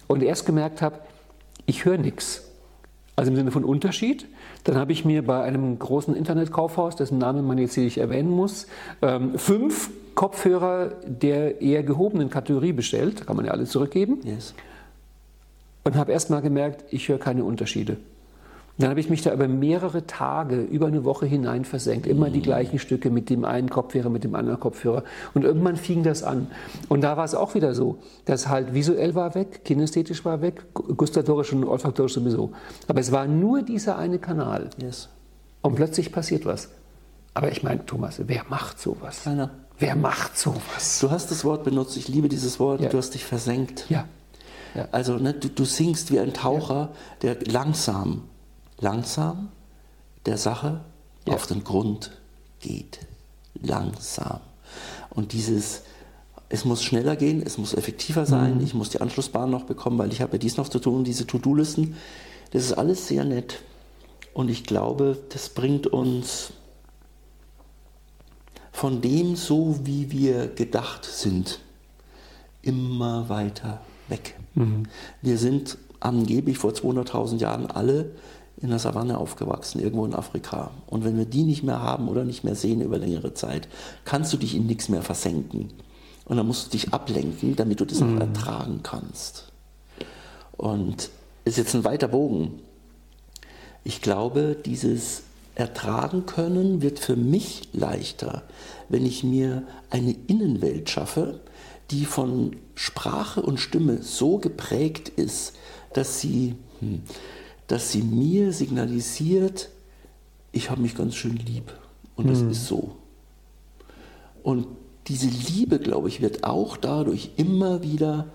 und erst gemerkt habe, ich höre nichts. Also im Sinne von Unterschied. Dann habe ich mir bei einem großen Internetkaufhaus, dessen Namen man jetzt hier nicht erwähnen muss, ähm, fünf Kopfhörer der eher gehobenen Kategorie bestellt. Da kann man ja alle zurückgeben. Yes und habe erst mal gemerkt, ich höre keine Unterschiede. Und dann habe ich mich da über mehrere Tage, über eine Woche hinein versenkt. Immer die gleichen Stücke mit dem einen Kopfhörer, mit dem anderen Kopfhörer. Und irgendwann fing das an. Und da war es auch wieder so, dass halt visuell war weg, kinästhetisch war weg, gustatorisch und olfaktorisch sowieso. Aber es war nur dieser eine Kanal. Yes. Und plötzlich passiert was. Aber ich meine, Thomas, wer macht sowas? Keiner. Wer macht sowas? Du hast das Wort benutzt, ich liebe dieses Wort, ja. du hast dich versenkt. Ja. Ja. Also ne, du, du singst wie ein Taucher, ja. der langsam, langsam der Sache ja. auf den Grund geht. Langsam. Und dieses, es muss schneller gehen, es muss effektiver sein, mhm. ich muss die Anschlussbahn noch bekommen, weil ich habe dies noch zu tun, diese To-Do-Listen. Das ist alles sehr nett. Und ich glaube, das bringt uns von dem so, wie wir gedacht sind, immer weiter weg. Mhm. Wir sind angeblich vor 200.000 Jahren alle in der Savanne aufgewachsen, irgendwo in Afrika. Und wenn wir die nicht mehr haben oder nicht mehr sehen über längere Zeit, kannst du dich in nichts mehr versenken. Und dann musst du dich ablenken, damit du das mhm. noch ertragen kannst. Und ist jetzt ein weiter Bogen. Ich glaube, dieses Ertragen können wird für mich leichter, wenn ich mir eine Innenwelt schaffe, die von Sprache und Stimme so geprägt ist, dass sie, hm, dass sie mir signalisiert, ich habe mich ganz schön lieb und das mhm. ist so. Und diese Liebe, glaube ich, wird auch dadurch immer wieder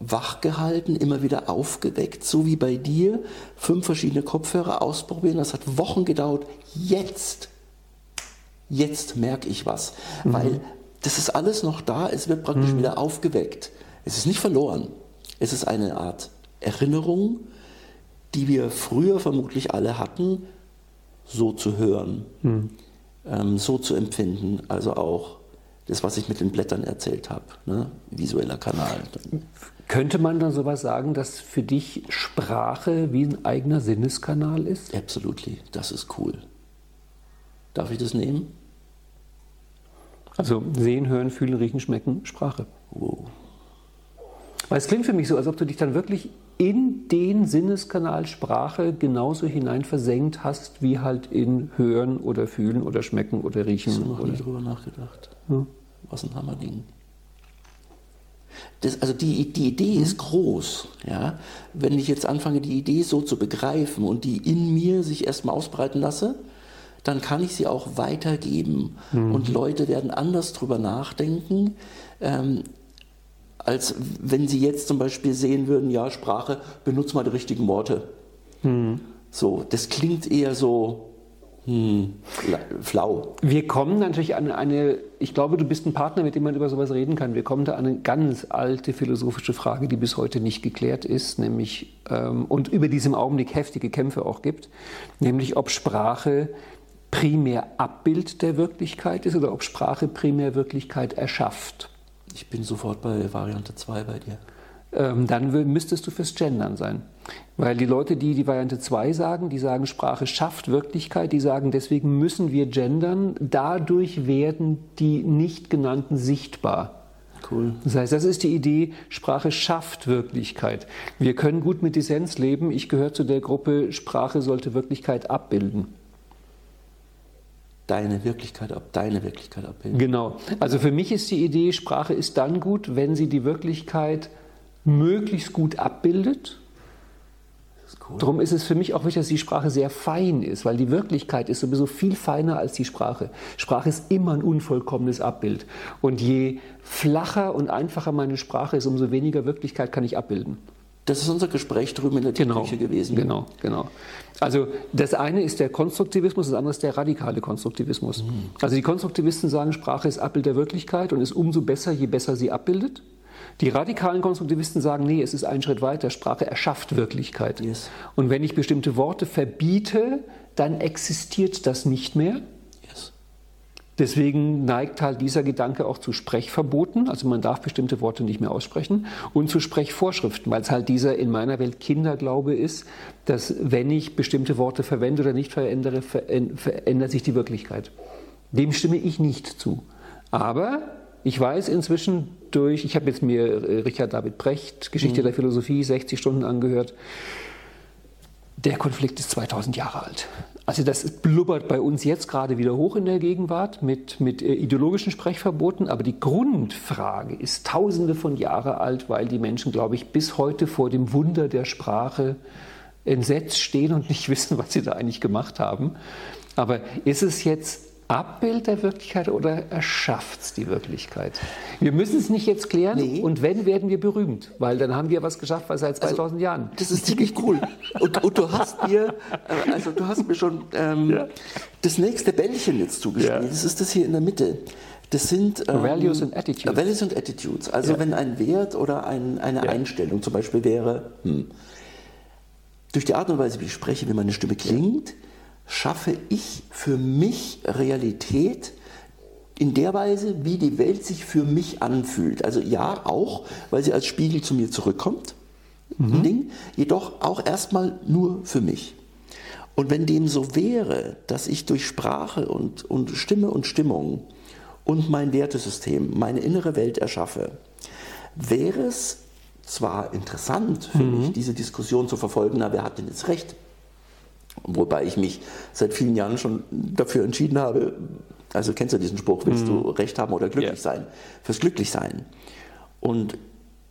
wachgehalten, immer wieder aufgeweckt, so wie bei dir. Fünf verschiedene Kopfhörer ausprobieren, das hat Wochen gedauert. Jetzt, jetzt merke ich was, mhm. weil das ist alles noch da, es wird praktisch mhm. wieder aufgeweckt. Es ist nicht verloren. Es ist eine Art Erinnerung, die wir früher vermutlich alle hatten, so zu hören, mhm. ähm, so zu empfinden. Also auch das, was ich mit den Blättern erzählt habe, ne? visueller Kanal. Könnte man dann sowas sagen, dass für dich Sprache wie ein eigener Sinneskanal ist? Absolutely, das ist cool. Darf ich das nehmen? Also sehen, hören, fühlen, riechen, schmecken, Sprache. Wow. Weil es klingt für mich so, als ob du dich dann wirklich in den Sinneskanal Sprache genauso hinein versenkt hast, wie halt in Hören oder Fühlen oder Schmecken oder Riechen. Hast du noch oder nie drüber nachgedacht? Ja. Was ein Hammerding. Das, also die, die Idee ist groß. Ja? Wenn ich jetzt anfange, die Idee so zu begreifen und die in mir sich erstmal ausbreiten lasse, dann kann ich sie auch weitergeben. Mhm. Und Leute werden anders drüber nachdenken. Ähm, als wenn Sie jetzt zum Beispiel sehen würden, ja, Sprache, benutzt mal die richtigen Worte. Mhm. So, das klingt eher so hm, flau. Wir kommen natürlich an eine, ich glaube, du bist ein Partner, mit dem man über sowas reden kann. Wir kommen da an eine ganz alte philosophische Frage, die bis heute nicht geklärt ist, nämlich ähm, und über diesem Augenblick heftige Kämpfe auch gibt, nämlich ob Sprache primär Abbild der Wirklichkeit ist oder ob Sprache primär Wirklichkeit erschafft. Ich bin sofort bei Variante 2 bei dir. Ähm, dann müsstest du fürs Gendern sein. Weil die Leute, die die Variante 2 sagen, die sagen, Sprache schafft Wirklichkeit, die sagen, deswegen müssen wir gendern, dadurch werden die nicht genannten sichtbar. Cool. Das heißt, das ist die Idee, Sprache schafft Wirklichkeit. Wir können gut mit Dissens leben. Ich gehöre zu der Gruppe, Sprache sollte Wirklichkeit abbilden deine Wirklichkeit ab, deine Wirklichkeit abbilden. Genau. Also für mich ist die Idee, Sprache ist dann gut, wenn sie die Wirklichkeit möglichst gut abbildet. Cool. Darum ist es für mich auch wichtig, dass die Sprache sehr fein ist, weil die Wirklichkeit ist sowieso viel feiner als die Sprache. Sprache ist immer ein unvollkommenes Abbild. Und je flacher und einfacher meine Sprache ist, umso weniger Wirklichkeit kann ich abbilden. Das ist unser Gespräch drüben in der genau, Küche gewesen. Genau, genau. Also das eine ist der Konstruktivismus, das andere ist der radikale Konstruktivismus. Mhm. Also die Konstruktivisten sagen, Sprache ist Abbild der Wirklichkeit und ist umso besser, je besser sie abbildet. Die radikalen Konstruktivisten sagen, nee, es ist ein Schritt weiter, Sprache erschafft Wirklichkeit. Yes. Und wenn ich bestimmte Worte verbiete, dann existiert das nicht mehr. Deswegen neigt halt dieser Gedanke auch zu Sprechverboten, also man darf bestimmte Worte nicht mehr aussprechen, und zu Sprechvorschriften, weil es halt dieser in meiner Welt Kinderglaube ist, dass wenn ich bestimmte Worte verwende oder nicht verändere, verändert sich die Wirklichkeit. Dem stimme ich nicht zu. Aber ich weiß inzwischen durch, ich habe jetzt mir äh, Richard David Brecht, Geschichte mhm. der Philosophie, 60 Stunden angehört, der Konflikt ist 2000 Jahre alt. Also das blubbert bei uns jetzt gerade wieder hoch in der Gegenwart mit, mit äh, ideologischen Sprechverboten, aber die Grundfrage ist tausende von Jahren alt, weil die Menschen, glaube ich, bis heute vor dem Wunder der Sprache entsetzt stehen und nicht wissen, was sie da eigentlich gemacht haben. Aber ist es jetzt Abbild der Wirklichkeit oder erschafft es die Wirklichkeit? Wir müssen es nicht jetzt klären nee. und wenn, werden wir berühmt, weil dann haben wir was geschafft, was seit 2000 also, Jahren. Das ist ziemlich cool. Und, und, du hast mir, äh, also du hast mir schon ähm, ja. das nächste Bällchen jetzt zugespielt. Ja. Das ist das hier in der Mitte. Das sind ähm, Values and Attitudes. Values and Attitudes. Also ja. wenn ein Wert oder ein, eine Einstellung zum Beispiel wäre, hm, durch die Art und Weise, wie ich spreche, wie meine Stimme klingt, schaffe ich für mich Realität in der Weise, wie die Welt sich für mich anfühlt. Also ja, auch, weil sie als Spiegel zu mir zurückkommt, mhm. Ding, jedoch auch erstmal nur für mich. Und wenn dem so wäre, dass ich durch Sprache und, und Stimme und Stimmung und mein Wertesystem meine innere Welt erschaffe, wäre es zwar interessant für mhm. mich, diese Diskussion zu verfolgen, na, wer hat denn jetzt recht? Wobei ich mich seit vielen Jahren schon dafür entschieden habe, also kennst du diesen Spruch, willst mhm. du Recht haben oder glücklich yeah. sein? Fürs Glücklichsein. Und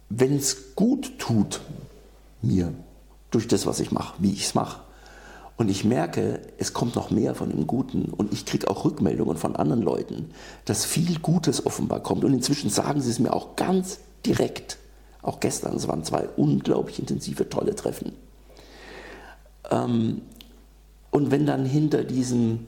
wenn es gut tut mir, durch das, was ich mache, wie ich es mache, und ich merke, es kommt noch mehr von dem Guten und ich kriege auch Rückmeldungen von anderen Leuten, dass viel Gutes offenbar kommt. Und inzwischen sagen sie es mir auch ganz direkt. Auch gestern, es waren zwei unglaublich intensive, tolle Treffen. Ähm, und wenn dann hinter diesem,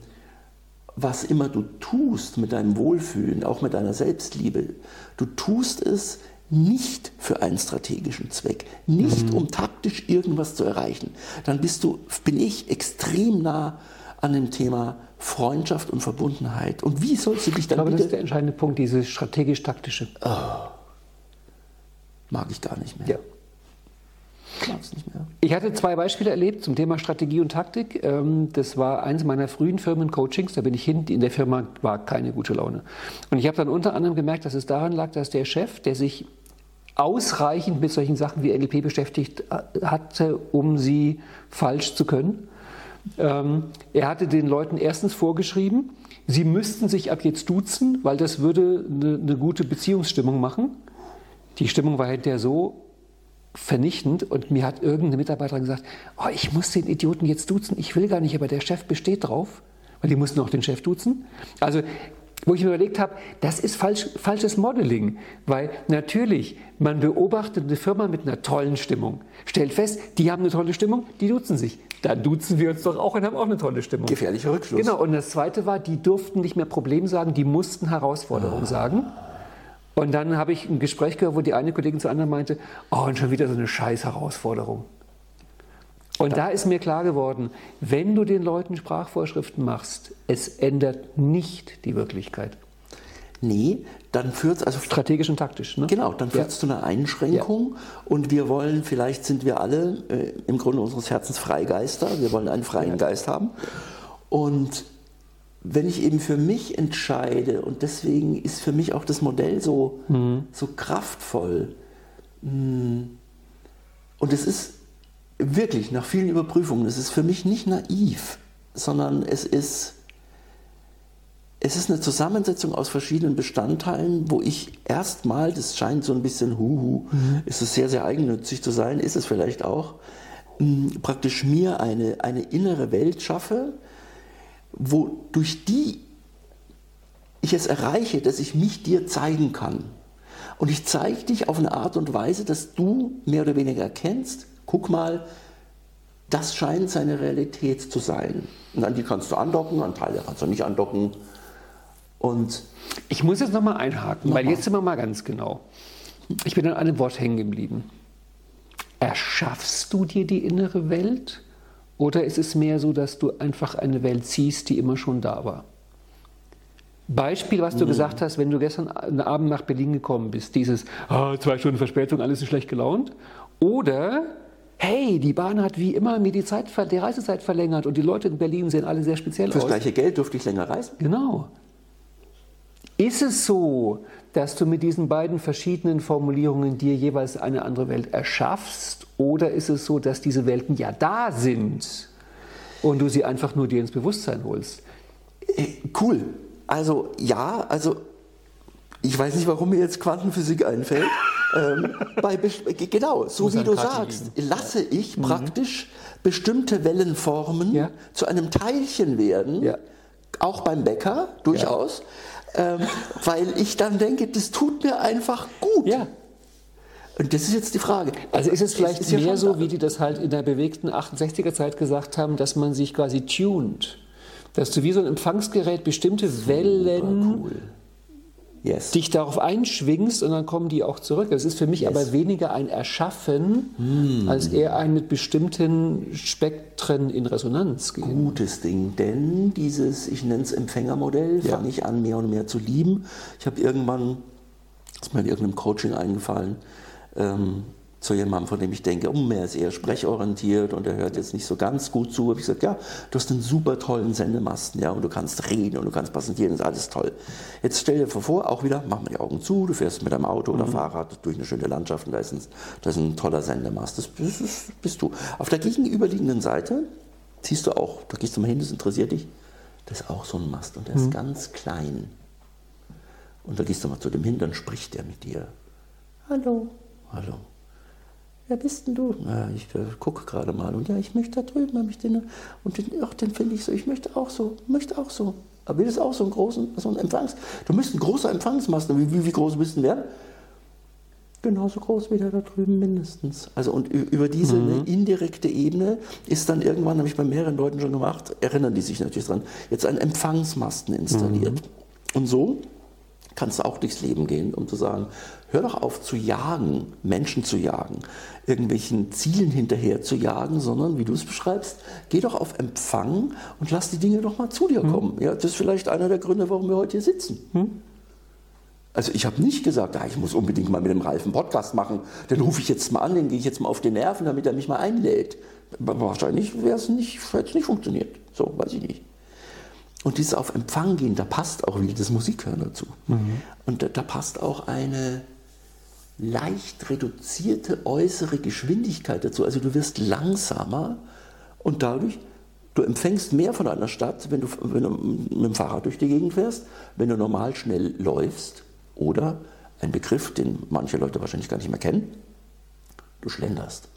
was immer du tust mit deinem Wohlfühlen, auch mit deiner Selbstliebe, du tust es nicht für einen strategischen Zweck, nicht mhm. um taktisch irgendwas zu erreichen, dann bist du, bin ich extrem nah an dem Thema Freundschaft und Verbundenheit. Und wie sollst du dich dann Ich glaube, das ist der entscheidende Punkt, dieses strategisch-taktische. Oh, mag ich gar nicht mehr. Ja. Ich hatte zwei Beispiele erlebt zum Thema Strategie und Taktik. Ähm, das war eins meiner frühen Firmencoachings. Da bin ich hin. In der Firma war keine gute Laune. Und ich habe dann unter anderem gemerkt, dass es daran lag, dass der Chef, der sich ausreichend mit solchen Sachen wie NLP beschäftigt äh, hatte, um sie falsch zu können, ähm, er hatte den Leuten erstens vorgeschrieben, sie müssten sich ab jetzt duzen, weil das würde eine, eine gute Beziehungsstimmung machen. Die Stimmung war hinterher so, vernichtend und mir hat irgendeine Mitarbeiterin gesagt, oh, ich muss den Idioten jetzt duzen, ich will gar nicht, aber der Chef besteht drauf, weil die mussten auch den Chef duzen. Also wo ich mir überlegt habe, das ist falsch, falsches Modeling, weil natürlich, man beobachtet eine Firma mit einer tollen Stimmung, stellt fest, die haben eine tolle Stimmung, die duzen sich. Dann duzen wir uns doch auch und haben auch eine tolle Stimmung. Gefährlicher Rückschluss. Genau, und das Zweite war, die durften nicht mehr Problem sagen, die mussten Herausforderung ah. sagen. Und dann habe ich ein Gespräch gehört, wo die eine Kollegin zur anderen meinte, oh, und schon wieder so eine scheiß Herausforderung. Und da ist mir klar geworden, wenn du den Leuten Sprachvorschriften machst, es ändert nicht die Wirklichkeit. Nee, dann führt es also strategisch und taktisch. Ne? Genau, dann führt es ja. zu einer Einschränkung ja. und wir wollen, vielleicht sind wir alle äh, im Grunde unseres Herzens Freigeister, wir wollen einen freien ja. Geist haben. Und wenn ich eben für mich entscheide und deswegen ist für mich auch das Modell so, mhm. so kraftvoll hm, und es ist wirklich nach vielen Überprüfungen, es ist für mich nicht naiv, sondern es ist, es ist eine Zusammensetzung aus verschiedenen Bestandteilen, wo ich erstmal, das scheint so ein bisschen huhu, mhm. ist es sehr, sehr eigennützig zu sein, ist es vielleicht auch, praktisch mir eine, eine innere Welt schaffe, wo durch die ich es erreiche, dass ich mich dir zeigen kann. Und ich zeige dich auf eine Art und Weise, dass du mehr oder weniger erkennst, guck mal, das scheint seine Realität zu sein. Und an die kannst du andocken, an Teile kannst du nicht andocken. Und ich muss jetzt nochmal einhaken, noch weil mal. jetzt sind wir mal ganz genau. Ich bin an einem Wort hängen geblieben. Erschaffst du dir die innere Welt oder ist es mehr so, dass du einfach eine Welt siehst, die immer schon da war? Beispiel, was du mhm. gesagt hast, wenn du gestern Abend nach Berlin gekommen bist, dieses oh, zwei Stunden Verspätung, alles ist schlecht gelaunt. Oder hey, die Bahn hat wie immer mir die, Zeit, die Reisezeit verlängert und die Leute in Berlin sehen alle sehr speziell Fürs aus. Fürs gleiche Geld durfte ich länger reisen. Genau. Ist es so, dass du mit diesen beiden verschiedenen Formulierungen dir jeweils eine andere Welt erschaffst? Oder ist es so, dass diese Welten ja da sind und du sie einfach nur dir ins Bewusstsein holst? Äh, cool. Also ja, also ich weiß nicht, warum mir jetzt Quantenphysik einfällt. ähm, bei, genau, so wie du sagst, lasse ich mhm. praktisch bestimmte Wellenformen ja. zu einem Teilchen werden, ja. auch beim Bäcker durchaus, ja. Ähm, weil ich dann denke, das tut mir einfach gut. Und das ist jetzt die Frage. Also ist es vielleicht ist, ist mehr so, wie die das halt in der bewegten 68er Zeit gesagt haben, dass man sich quasi tuned. Dass du wie so ein Empfangsgerät bestimmte Wellen cool yes. dich darauf einschwingst und dann kommen die auch zurück. Das ist für mich yes. aber weniger ein Erschaffen, mm. als eher ein mit bestimmten Spektren in Resonanz gehen. Gutes Ding, denn dieses, ich nenne es Empfängermodell, ja. fange ich an mehr und mehr zu lieben. Ich habe irgendwann, ist mir in irgendeinem Coaching eingefallen, ähm, zu jemandem, von dem ich denke, oh, er ist eher sprechorientiert und er hört jetzt nicht so ganz gut zu, habe ich gesagt, ja, du hast einen super tollen Sendemasten, ja, und du kannst reden und du kannst präsentieren, das ist alles toll. Jetzt stell dir vor, auch wieder, mach mal die Augen zu, du fährst mit deinem Auto oder mhm. Fahrrad durch eine schöne Landschaft und da ist ein, da ist ein toller Sendemast, das bist, das bist du. Auf der gegenüberliegenden Seite siehst du auch, da gehst du mal hin, das interessiert dich, das ist auch so ein Mast und der mhm. ist ganz klein. Und da gehst du mal zu dem hin, dann spricht der mit dir. Hallo. Hallo wer bist denn du? Ja, ich äh, gucke gerade mal und ja, ich möchte da drüben, habe ich den, und den, ach, den finde ich so, ich möchte auch so, möchte auch so. Aber will es auch so einen großen, so einen Empfangs, du müsstest ein großer Empfangsmasten, wie, wie, wie groß müssten werden? Genauso groß wie der da drüben mindestens. Also und über diese mhm. indirekte Ebene ist dann irgendwann, habe ich bei mehreren Leuten schon gemacht, erinnern die sich natürlich dran, jetzt ein Empfangsmasten installiert. Mhm. Und so kannst du auch durchs Leben gehen, um zu sagen, hör doch auf zu jagen, Menschen zu jagen, irgendwelchen Zielen hinterher zu jagen, sondern, wie du es beschreibst, geh doch auf Empfang und lass die Dinge doch mal zu dir hm. kommen. Ja, das ist vielleicht einer der Gründe, warum wir heute hier sitzen. Hm? Also ich habe nicht gesagt, ah, ich muss unbedingt mal mit dem Ralf einen Podcast machen, den rufe ich jetzt mal an, den gehe ich jetzt mal auf die Nerven, damit er mich mal einlädt. Wahrscheinlich wäre es nicht, hätte es nicht funktioniert. So, weiß ich nicht. Und dieses auf Empfang gehen, da passt auch wieder das Musikhören dazu. Mhm. Und da, da, passt auch eine leicht reduzierte äußere Geschwindigkeit dazu. Also du wirst langsamer und dadurch, du empfängst mehr von einer Stadt, wenn du, wenn du mit dem Fahrrad durch die Gegend fährst, wenn du normal schnell läufst oder ein Begriff, den manche Leute wahrscheinlich gar nicht mehr kennen, du schlenderst.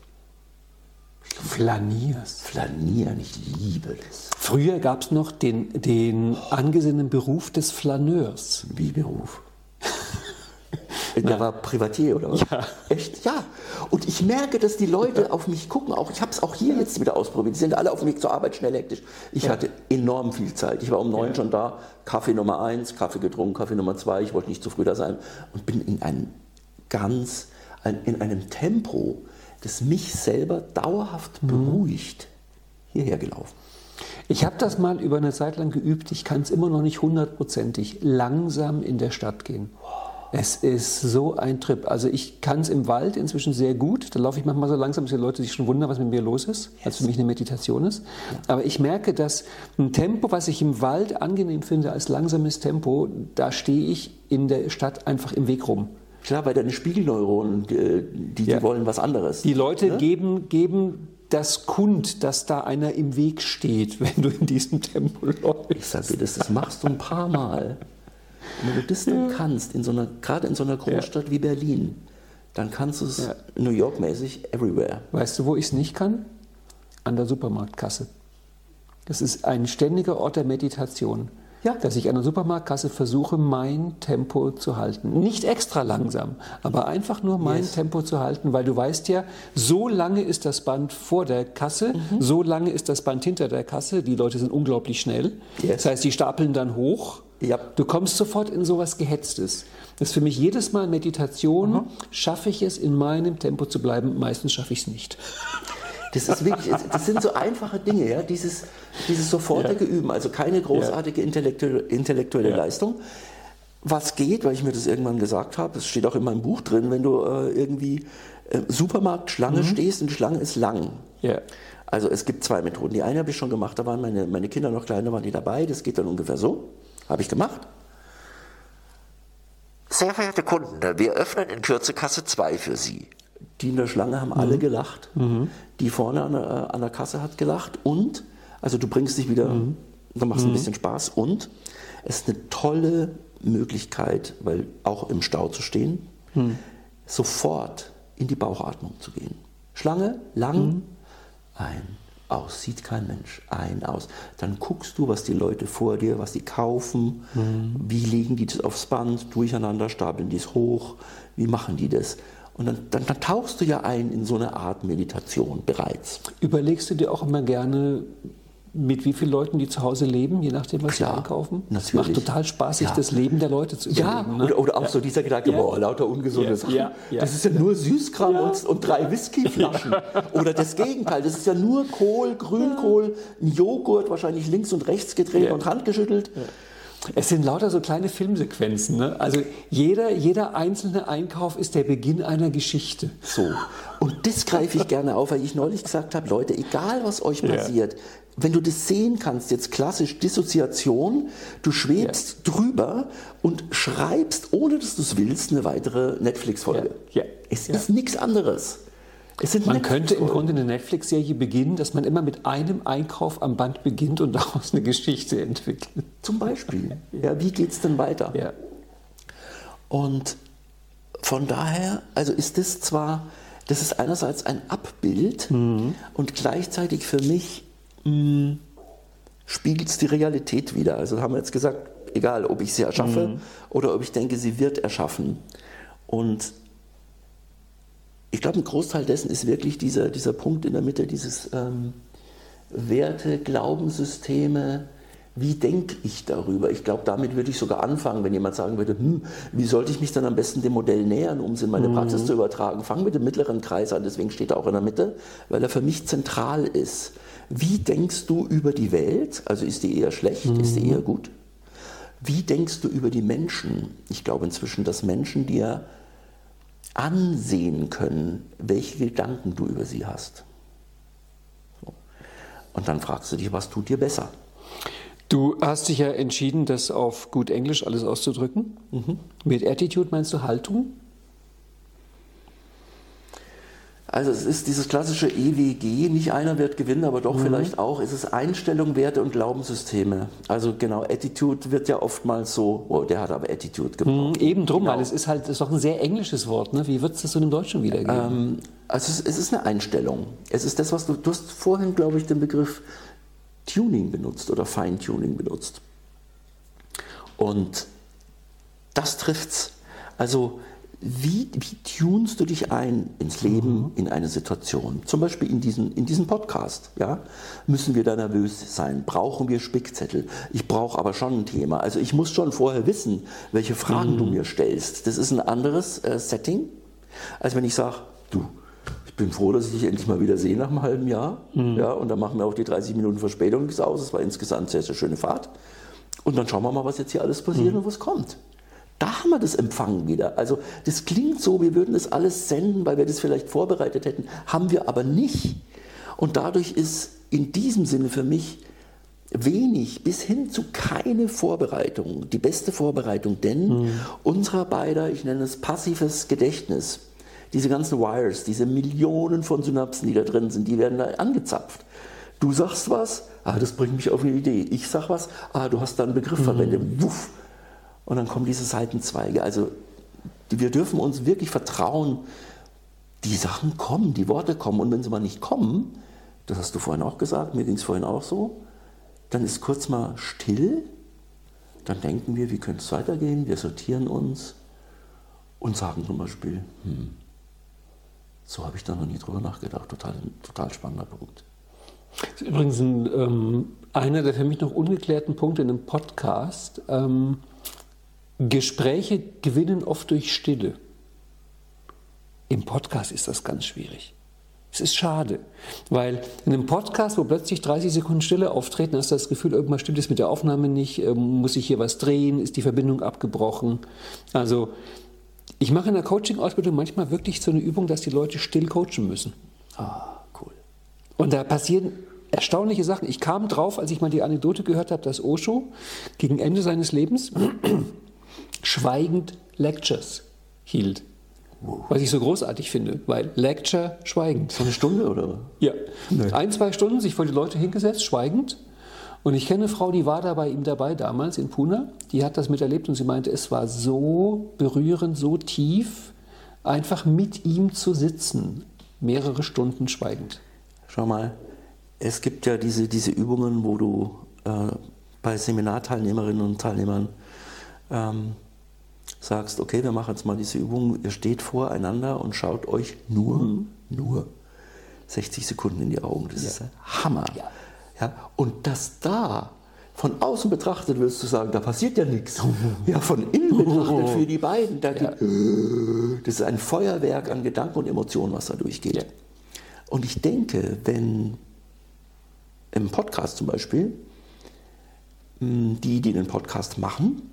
Flanierst. Flanieren, ich liebe das. Früher gab es noch den, den angesehenen Beruf des Flaneurs. Wie Beruf? Der war Privatier oder was? Ja. Echt? Ja. Und ich merke, dass die Leute auf mich gucken. Auch ich habe es auch hier jetzt wieder ausprobiert. Die sind alle auf dem Weg zur Arbeit schnell hektisch. Ich hatte enorm viel Zeit. Ich war um neun schon da. Kaffee Nummer eins, Kaffee getrunken, Kaffee Nummer zwei. Ich wollte nicht zu früh da sein und bin in einem ganz, in einem Tempo, das mich selber dauerhaft beruhigt, hierher gelaufen. Ich habe das mal über eine Zeit lang geübt. Ich kann es immer noch nicht hundertprozentig langsam in der Stadt gehen. Es ist so ein Trip. Also ich kann es im Wald inzwischen sehr gut. Da laufe ich manchmal so langsam, dass die Leute sich schon wundern, was mit mir los ist, als für mich eine Meditation ist. Aber ich merke, dass ein Tempo, was ich im Wald angenehm finde als langsames Tempo, da stehe ich in der Stadt einfach im Weg rum. Klar, weil deine Spiegelneuronen, die, die, Ja. wollen was anderes. Die Leute Ne? geben, geben das kund, dass da einer im Weg steht, wenn du in diesem Tempo läufst. Ich sage dir, das, das machst du ein paar Mal. Wenn du das dann kannst, in so einer, gerade in so einer Großstadt wie Berlin, dann kannst du es Ja. New York-mäßig everywhere. Weißt du, wo ich es nicht kann? An der Supermarktkasse. Das ist ein ständiger Ort der Meditation. Ja. Dass ich an der Supermarktkasse versuche, mein Tempo zu halten. Nicht extra langsam, aber einfach nur mein Yes. Tempo zu halten, weil du weißt ja, so lange ist das Band vor der Kasse, Mhm. so lange ist das Band hinter der Kasse. Die Leute sind unglaublich schnell. Yes. Das heißt, die stapeln dann hoch. Ja. Du kommst sofort in sowas Gehetztes. Das ist für mich jedes Mal Meditation. Mhm. Schaffe ich es, in meinem Tempo zu bleiben? Meistens schaffe ich es nicht. Das ist wirklich, das sind so einfache Dinge, ja, dieses, dieses sofortige Üben, also keine großartige intellektuelle, intellektuelle Ja. Leistung. Was geht, weil ich mir das irgendwann gesagt habe, das steht auch in meinem Buch drin, wenn du äh, irgendwie äh, Supermarktschlange stehst und die Schlange ist lang. Ja. Also es gibt zwei Methoden. Die eine habe ich schon gemacht, da waren meine, meine Kinder noch kleiner, waren die dabei. Das geht dann ungefähr so. Habe ich gemacht. Sehr verehrte Kunden, wir öffnen in Kürze Kasse 2 für Sie. Die in der Schlange haben alle gelacht. Die vorne an der, äh, an der Kasse hat gelacht. Und, also du bringst dich wieder, dann machst du ein bisschen Spaß. Und es ist eine tolle Möglichkeit, weil auch im Stau zu stehen, sofort in die Bauchatmung zu gehen. Schlange, lang, ein, aus, sieht kein Mensch, ein, aus. Dann guckst du, was die Leute vor dir, was die kaufen, wie legen die das aufs Band, durcheinander, stapeln die es hoch, wie machen die das. Und dann, dann, dann tauchst du ja ein in so eine Art Meditation bereits. Überlegst du dir auch immer gerne, mit wie vielen Leuten die zu Hause leben, je nachdem, was Klar, sie einkaufen? Es natürlich. macht total Spaß, sich Ja. das Leben der Leute zu Ja, überlegen. ne? oder, oder auch so dieser Gedanke, Ja. boah, lauter ungesunde Ja, Sachen. ja, ja. Das ist ja nur Süßkram und, und drei Whiskyflaschen. Oder das Gegenteil, das ist ja nur Kohl, Grünkohl, ein Joghurt, wahrscheinlich links und rechts gedreht Ja. und handgeschüttelt. Es sind lauter so kleine Filmsequenzen. Ne? Also jeder, jeder einzelne Einkauf ist der Beginn einer Geschichte. So. Und das greife ich gerne auf, weil ich neulich gesagt habe, Leute, egal was euch Ja. Wenn du das sehen kannst, jetzt klassisch Dissoziation, du schwebst drüber und schreibst, ohne dass du es willst, eine weitere Netflix-Folge. Ja. Ja. Es Ja. ist nichts anderes. Es sind Man könnte im. Grunde eine Netflix-Serie beginnen, dass man immer mit einem Einkauf am Band beginnt und daraus eine Geschichte entwickelt. Zum Beispiel. Ja, wie geht es denn weiter? Ja. Und von daher, also ist das zwar, das ist einerseits ein Abbild Mhm. und gleichzeitig für mich spiegelt es die Realität wieder. Also haben wir jetzt gesagt, egal ob ich sie erschaffe Mhm. oder ob ich denke, sie wird erschaffen. Und ich glaube, ein Großteil dessen ist wirklich dieser, dieser Punkt in der Mitte, dieses ähm, Werte, Glaubenssysteme, wie denke ich darüber? Ich glaube, damit würde ich sogar anfangen, wenn jemand sagen würde, hm, wie sollte ich mich dann am besten dem Modell nähern, um es in meine Praxis zu übertragen? Fang mit dem mittleren Kreis an, deswegen steht er auch in der Mitte, weil er für mich zentral ist. Wie denkst du über die Welt? Also ist die eher schlecht, ist die eher gut? Wie denkst du über die Menschen? Ich glaube inzwischen, dass Menschen dir ansehen können, welche Gedanken du über sie hast. So. Und dann fragst du dich, was tut dir besser? Du hast dich ja entschieden, das auf gut Englisch alles auszudrücken. Mit Attitude meinst du Haltung? Also es ist dieses klassische EWG, nicht einer wird gewinnen, aber doch mhm. vielleicht auch. Es ist Einstellung, Werte und Glaubenssysteme. Also genau, Attitude wird ja oftmals so, oh, der hat aber Attitude gebraucht. Mhm, eben drum, genau. weil es ist halt ist doch ein sehr englisches Wort. Ne? Wie wird es das so im Deutschen wiedergeben? Ähm, also es, es, ist eine Einstellung. Es ist das, was du, du hast vorhin, glaube ich, den Begriff Tuning benutzt oder Feintuning benutzt. Und das trifft's. Also wie, wie tunst du dich ein ins Leben, mhm. in eine Situation? Zum Beispiel in diesen, in diesen Podcast. Ja? Müssen wir da nervös sein? Brauchen wir Spickzettel? Ich brauche aber schon ein Thema. Also ich muss schon vorher wissen, welche Fragen mhm. du mir stellst. Das ist ein anderes äh, Setting, als wenn ich sage, du, ich bin froh, dass ich dich endlich mal wieder sehe nach einem halben Jahr. Mhm. Ja, und dann machen wir auch die 30 Minuten Verspätung aus. Es war insgesamt eine sehr, sehr schöne Fahrt. Und dann schauen wir mal, was jetzt hier alles passiert mhm. und was kommt. Da haben wir das Empfangen wieder. Also das klingt so, wir würden das alles senden, weil wir das vielleicht vorbereitet hätten, haben wir aber nicht. Und dadurch ist in diesem Sinne für mich wenig bis hin zu keine Vorbereitung, die beste Vorbereitung, denn mhm. unserer beider, ich nenne es passives Gedächtnis, diese ganzen Wires, diese Millionen von Synapsen, die da drin sind, die werden da angezapft. Du sagst was, ah, das bringt mich auf eine Idee. Ich sag was, ah, du hast da einen Begriff mhm. verwendet. Wuff, und dann kommen diese Seitenzweige. Also wir dürfen uns wirklich vertrauen, die Sachen kommen, die Worte kommen. Und wenn sie mal nicht kommen, das hast du vorhin auch gesagt, mir ging es vorhin auch so, dann ist kurz mal still, dann denken wir, wie könnte es weitergehen, wir sortieren uns und sagen zum Beispiel, hm, so habe ich da noch nie drüber nachgedacht, total, total spannender Punkt. Das ist übrigens ein, ähm, einer der für mich noch ungeklärten Punkte in einem Podcast. Ähm, Gespräche gewinnen oft durch Stille. Im Podcast ist das ganz schwierig. Es ist schade, weil in einem Podcast, wo plötzlich 30 Sekunden Stille auftreten, hast du das Gefühl, irgendwas stimmt es mit der Aufnahme nicht, ähm, muss ich hier was drehen, ist die Verbindung abgebrochen. Also ich mache in der Coaching-Ausbildung manchmal wirklich so eine Übung, dass die Leute still coachen müssen. Ah, cool. Und da passieren erstaunliche Sachen. Ich kam drauf, als ich mal die Anekdote gehört habe, dass Osho gegen Ende seines Lebens schweigend Lectures hielt. Was ich so großartig finde, weil Lecture schweigend. So eine Stunde oder? Ja. Nee. Ein, zwei Stunden sich vor die Leute hingesetzt, schweigend. Und ich kenne eine Frau, die war da bei ihm dabei damals in Pune. Die hat das miterlebt und sie meinte, es war so berührend, so tief, einfach mit ihm zu sitzen. Mehrere Stunden schweigend. Schau mal, es gibt ja diese, diese Übungen, wo du äh, bei Seminarteilnehmerinnen und Teilnehmern ähm, sagst, okay, wir machen jetzt mal diese Übung, ihr steht voreinander und schaut euch nur, mhm. nur 60 Sekunden in die Augen. Das ja. ist Hammer. Ja. ja. Und das da von außen betrachtet, würdest du sagen, da passiert ja nichts. Ja, von innen betrachtet für die beiden, da ja. die, das ist ein Feuerwerk an Gedanken und Emotionen, was da durchgeht. Ja. Und ich denke, wenn im Podcast zum Beispiel, die, die den Podcast machen,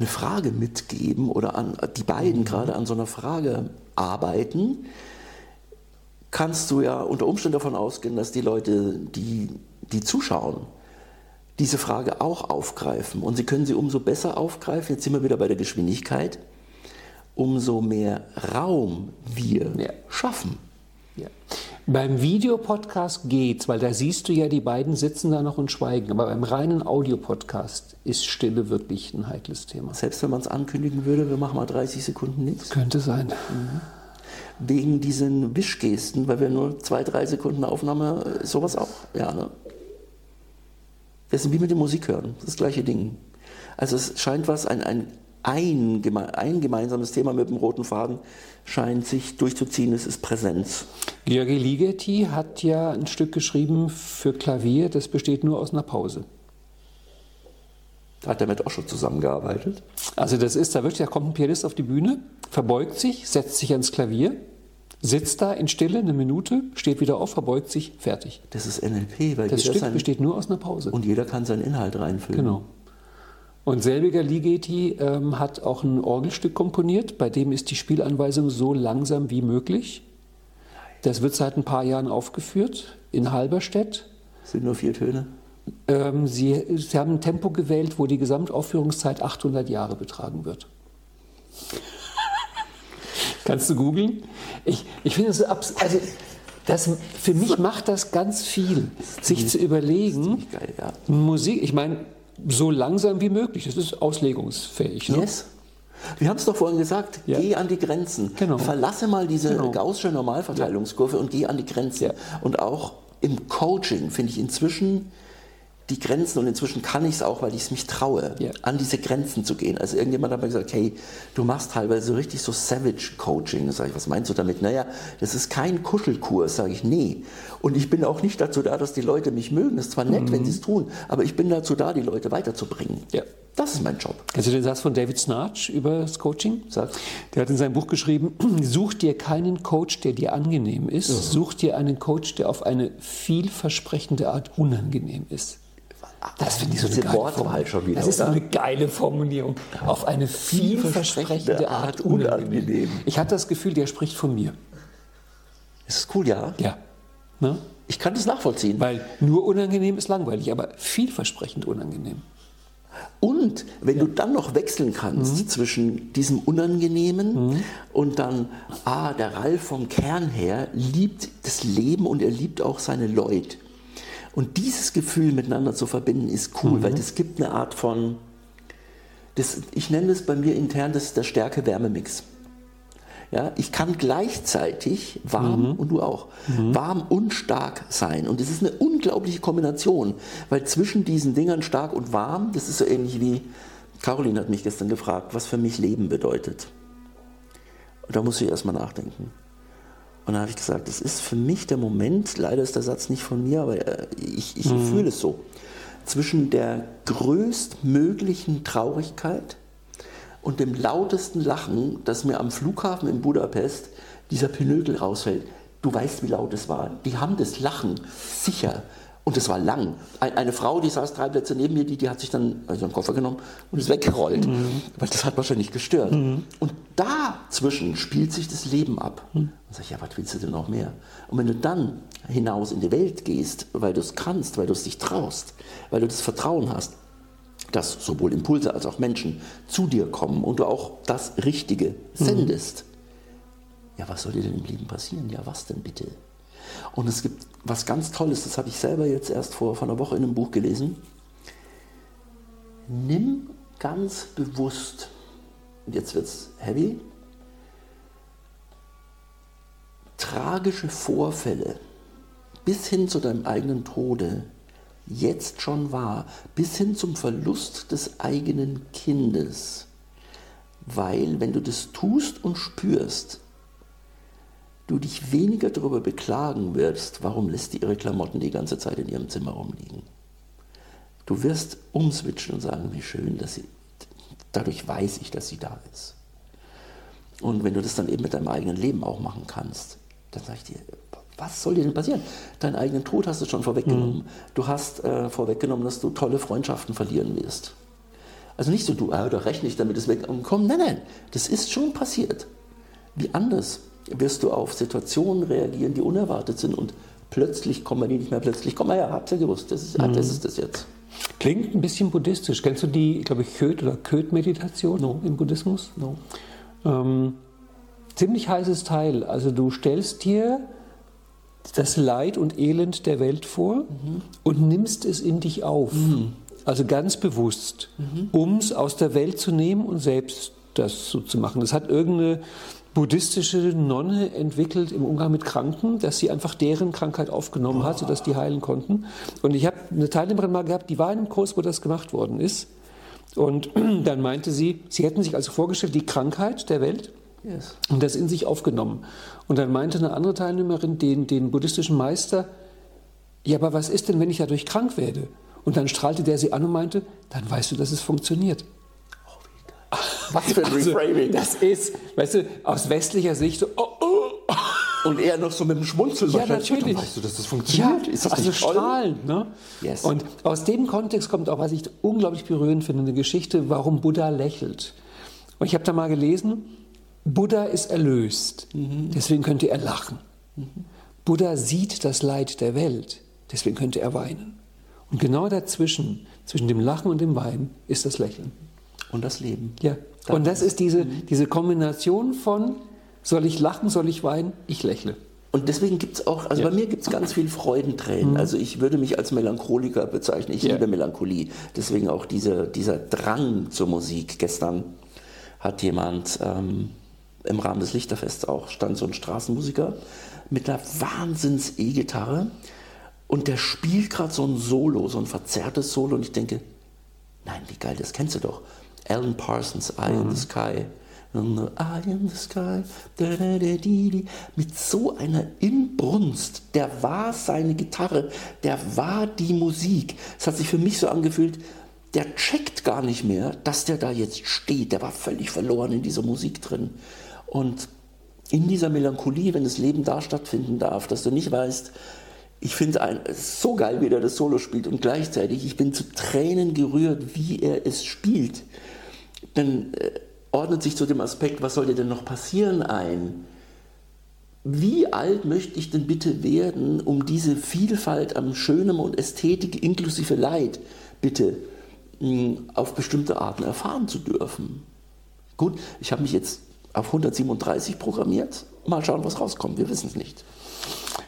eine Frage mitgeben oder an, die beiden mhm. gerade an so einer Frage arbeiten, kannst du ja unter Umständen davon ausgehen, dass die Leute, die, die zuschauen, diese Frage auch aufgreifen. Und sie können sie umso besser aufgreifen, jetzt sind wir wieder bei der Geschwindigkeit, umso mehr Raum wir ja. schaffen. Ja. Beim Videopodcast geht's, weil da siehst du ja, die beiden sitzen da noch und schweigen. Aber beim reinen Audiopodcast ist Stille wirklich ein heikles Thema. Selbst wenn man es ankündigen würde, wir machen mal 30 Sekunden nichts. Könnte sein. Mhm. Wegen diesen Wischgesten, weil wir nur zwei, drei Sekunden Aufnahme, sowas auch. Ja, ne? Das ist wie mit dem Musik hören, das gleiche Ding. Also es scheint was, ein, ein ein, ein gemeinsames Thema mit dem roten Faden scheint sich durchzuziehen, es ist Präsenz. Georgi Ligeti hat ja ein Stück geschrieben für Klavier, das besteht nur aus einer Pause. Hat er mit Osho zusammengearbeitet? Also das ist, da wirklich, da kommt ein Pianist auf die Bühne, verbeugt sich, setzt sich ans Klavier, sitzt da in Stille eine Minute, steht wieder auf, verbeugt sich, fertig. Das ist NLP, weil das Stück sein, besteht nur aus einer Pause. Und jeder kann seinen Inhalt reinfüllen. Genau. Und selbiger Ligeti ähm, hat auch ein Orgelstück komponiert, bei dem ist die Spielanweisung so langsam wie möglich. Das wird seit ein paar Jahren aufgeführt in Halberstedt. Sind nur vier Töne? Ähm, Sie, Sie haben ein Tempo gewählt, wo die Gesamtaufführungszeit 800 Jahre betragen wird. Kannst du googeln? Ich, ich finde es so abs also das, für mich macht das ganz viel, sich zu überlegen, geil, ja. Musik, ich meine, so langsam wie möglich, das ist auslegungsfähig. Ne? Yes. Wir haben es doch vorhin gesagt, Ja. geh an die Grenzen. Genau. Verlasse mal diese Genau. gaußsche Normalverteilungskurve und geh an die Grenzen. Ja. Und auch im Coaching finde ich inzwischen die Grenzen und inzwischen kann ich es auch, weil ich es mich traue, Ja. an diese Grenzen zu gehen. Also irgendjemand hat mir gesagt, hey, du machst teilweise so richtig so Savage Coaching. Da sage ich, was meinst du damit? Naja, das ist kein Kuschelkurs, sage ich, nee. Und ich bin auch nicht dazu da, dass die Leute mich mögen. Das ist zwar nett, wenn sie es tun, aber ich bin dazu da, die Leute weiterzubringen. Mhm. Ja. Das ist mein Job. Du den Satz von David Snarch über das Coaching? Sag. Der hat in seinem Buch geschrieben, such dir keinen Coach, der dir angenehm ist, such dir einen Coach, der auf eine vielversprechende Art unangenehm ist. Das finde ich so eine Diese Wortwahl schon wieder, Das ist oder? eine geile Formulierung. Auf eine vielversprechende Art unangenehm. Ich hatte das Gefühl, der spricht von mir. Ist es cool, ja? Ja. Ne? Ich kann das nachvollziehen. Weil nur unangenehm ist langweilig, aber vielversprechend unangenehm. Und wenn du dann noch wechseln kannst zwischen diesem Unangenehmen und dann, ah, der Ralf vom Kern her liebt das Leben und er liebt auch seine Leute. Und dieses Gefühl miteinander zu verbinden ist cool, weil das gibt eine Art von, das, ich nenne es bei mir intern, das ist der Stärke-Wärme-Mix. Ja, ich kann gleichzeitig warm und du auch, warm und stark sein. Und das ist eine unglaubliche Kombination, weil zwischen diesen Dingern stark und warm, das ist so ähnlich wie, Caroline hat mich gestern gefragt, was für mich Leben bedeutet. Und da muss ich erstmal nachdenken. Und dann habe ich gesagt, das ist für mich der Moment, leider ist der Satz nicht von mir, aber äh, ich, ich fühle es so, zwischen der größtmöglichen Traurigkeit und dem lautesten Lachen, dass mir am Flughafen in Budapest dieser Pinökel rausfällt. Du weißt, wie laut es war. Die haben das Lachen sicher. Und es war lang. Ein- Eine Frau, die saß drei Plätze neben mir, die, die hat sich dann also einen Koffer genommen und ist weggerollt. Weil das hat wahrscheinlich gestört. Und dazwischen spielt sich das Leben ab. Und sag ich, ja, was willst du denn noch mehr? Und wenn du dann hinaus in die Welt gehst, weil du es kannst, weil du es dich traust, weil du das Vertrauen hast, dass sowohl Impulse als auch Menschen zu dir kommen und du auch das Richtige sendest. Ja, was soll dir denn im Leben passieren? Ja, was denn bitte? Und es gibt was ganz Tolles, das habe ich selber jetzt erst vor, vor einer Woche in einem Buch gelesen. Nimm ganz bewusst, und jetzt wird es heavy, tragische Vorfälle bis hin zu deinem eigenen Tode jetzt schon wahr, bis hin zum Verlust des eigenen Kindes. Weil wenn du das tust und spürst, du dich weniger darüber beklagen wirst, warum lässt die ihre Klamotten die ganze Zeit in ihrem Zimmer rumliegen. Du wirst umswitchen und sagen, wie schön, dass sie, dadurch weiß ich, dass sie da ist. Und wenn du das dann eben mit deinem eigenen Leben auch machen kannst, dann sage ich dir, was soll dir denn passieren? Deinen eigenen Tod hast du schon vorweggenommen. Du hast äh, vorweggenommen, dass du tolle Freundschaften verlieren wirst. Also nicht so, du, ah, da rechne ich damit, es weg und komm. Nein, nein, das ist schon passiert. Wie anders wirst du auf Situationen reagieren, die unerwartet sind und plötzlich kommen die nicht mehr, plötzlich kommen wir, ja, habt ihr gewusst, das ist, ah, das, ist das jetzt. Klingt ein bisschen buddhistisch. Kennst du die, glaube ich, Köth- oder Köth-Meditation im Buddhismus? No. Ähm, ziemlich heißes Teil. Also du stellst dir das Leid und Elend der Welt vor und nimmst es in dich auf. Also ganz bewusst, um es aus der Welt zu nehmen und selbst das so zu machen. Das hat irgendeine buddhistische Nonne entwickelt im Umgang mit Kranken, dass sie einfach deren Krankheit aufgenommen hat, sodass die heilen konnten. Und ich habe eine Teilnehmerin mal gehabt, die war in einem Kurs, wo das gemacht worden ist. Und dann meinte sie, sie hätten sich also vorgestellt, die Krankheit der Welt Yes. und das in sich aufgenommen. Und dann meinte eine andere Teilnehmerin den, den buddhistischen Meister, ja, aber was ist denn, wenn ich dadurch krank werde? Und dann strahlte der sie an und meinte, dann weißt du, dass es funktioniert. Was für ein Also, Reframing. das ist, weißt du, aus westlicher Sicht so, oh, oh. Und er noch so mit dem Schmunzeln Ja, natürlich. Dann weißt du, dass das funktioniert? ist das also nicht toll? strahlend. Ne? Yes. Und aus dem Kontext kommt auch, was ich unglaublich berührend finde, eine Geschichte, warum Buddha lächelt. Und ich habe da mal gelesen, Buddha ist erlöst, Mhm. deswegen könnte er lachen. Buddha sieht das Leid der Welt, deswegen könnte er weinen. Und genau dazwischen, zwischen dem Lachen und dem Weinen, ist das Lächeln. Und das Leben. Ja. Und das ist diese, diese Kombination von Soll ich lachen, soll ich weinen? Ich lächle. Und deswegen gibt es auch, also Ja. bei mir gibt es ganz viel Freudentränen. Also ich würde mich als Melancholiker bezeichnen. Ich Ja. liebe Melancholie. Deswegen auch diese, dieser Drang zur Musik. Gestern hat jemand ähm, im Rahmen des Lichterfests auch, stand so ein Straßenmusiker mit einer Wahnsinns E-Gitarre und der spielt gerade so ein Solo, so ein verzerrtes Solo und ich denke, nein, wie geil, das kennst du doch. Alan Parsons, Eye in the Sky. Eye in the Sky. Da, da, da. Mit so einer Inbrunst. Der war seine Gitarre. Der war die Musik. Es hat sich für mich so angefühlt, der checkt gar nicht mehr, dass der da jetzt steht. Der war völlig verloren in dieser Musik drin. Und in dieser Melancholie, wenn das Leben da stattfinden darf, dass du nicht weißt, ich finde es so geil, wie der das Solo spielt und gleichzeitig, ich bin zu Tränen gerührt, wie er es spielt. Dann äh, ordnet sich zu dem Aspekt, was soll dir denn noch passieren ein? Wie alt möchte ich denn bitte werden, um diese Vielfalt am Schönem und Ästhetik inklusive Leid bitte mh, auf bestimmte Arten erfahren zu dürfen? Gut, ich habe mich jetzt auf 137 programmiert. Mal schauen, was rauskommt. Wir wissen es nicht.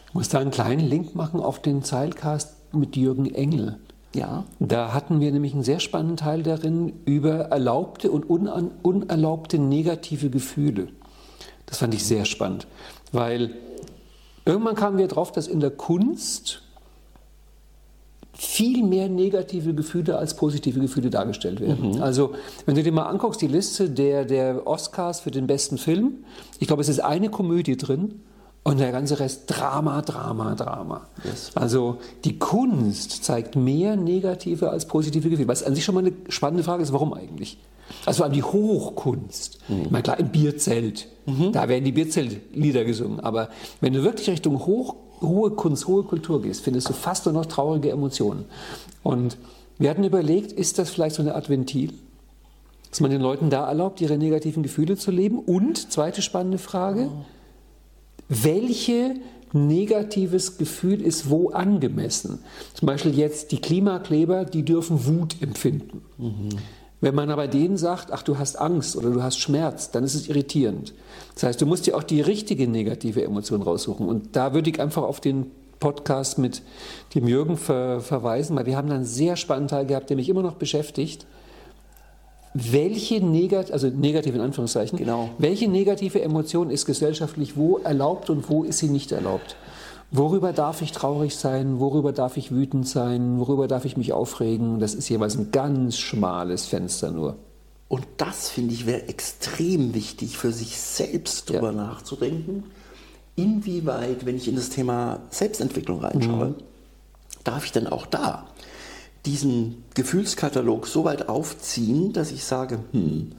Ich muss da einen kleinen Link machen auf den Zeilcast mit Jürgen Engel. Ja, Da hatten wir nämlich einen sehr spannenden Teil darin über erlaubte und unerlaubte negative Gefühle. Das fand ich sehr spannend, weil irgendwann kamen wir drauf, dass in der Kunst viel mehr negative Gefühle als positive Gefühle dargestellt werden. Also, wenn du dir mal anguckst, die Liste der, der Oscars für den besten Film, ich glaube, es ist eine Komödie drin und der ganze Rest Drama, Drama, Drama. Yes. Also, die Kunst zeigt mehr negative als positive Gefühle, was an sich schon mal eine spannende Frage ist, warum eigentlich? Also vor allem die Hochkunst. Ich meine, klar, im Bierzelt, da werden die Bierzeltlieder gesungen. Aber wenn du wirklich Richtung hoch, hohe Kunst, hohe Kultur gehst, findest du fast nur noch traurige Emotionen. Und wir hatten überlegt, ist das vielleicht so eine Art Ventil? Dass man den Leuten da erlaubt, ihre negativen Gefühle zu leben? Und, zweite spannende Frage, welche negatives Gefühl ist wo angemessen? Zum Beispiel jetzt die Klimakleber, die dürfen Wut empfinden. Wenn man aber denen sagt, ach du hast Angst oder du hast Schmerz, dann ist es irritierend. Das heißt, du musst dir auch die richtige negative Emotion raussuchen. Und da würde ich einfach auf den Podcast mit dem Jürgen ver verweisen, weil wir haben da einen sehr spannenden Teil gehabt, der mich immer noch beschäftigt. Welche negative, also negative in Anführungszeichen, Genau. welche negative Emotion ist gesellschaftlich wo erlaubt und wo ist sie nicht erlaubt? Worüber darf ich traurig sein? Worüber darf ich wütend sein? Worüber darf ich mich aufregen? Das ist jeweils ein ganz schmales Fenster nur. Und das, finde ich, wäre extrem wichtig, für sich selbst drüber Ja. nachzudenken. Inwieweit, wenn ich in das Thema Selbstentwicklung reinschaue, Mhm. darf ich denn auch da diesen Gefühlskatalog so weit aufziehen, dass ich sage, hm,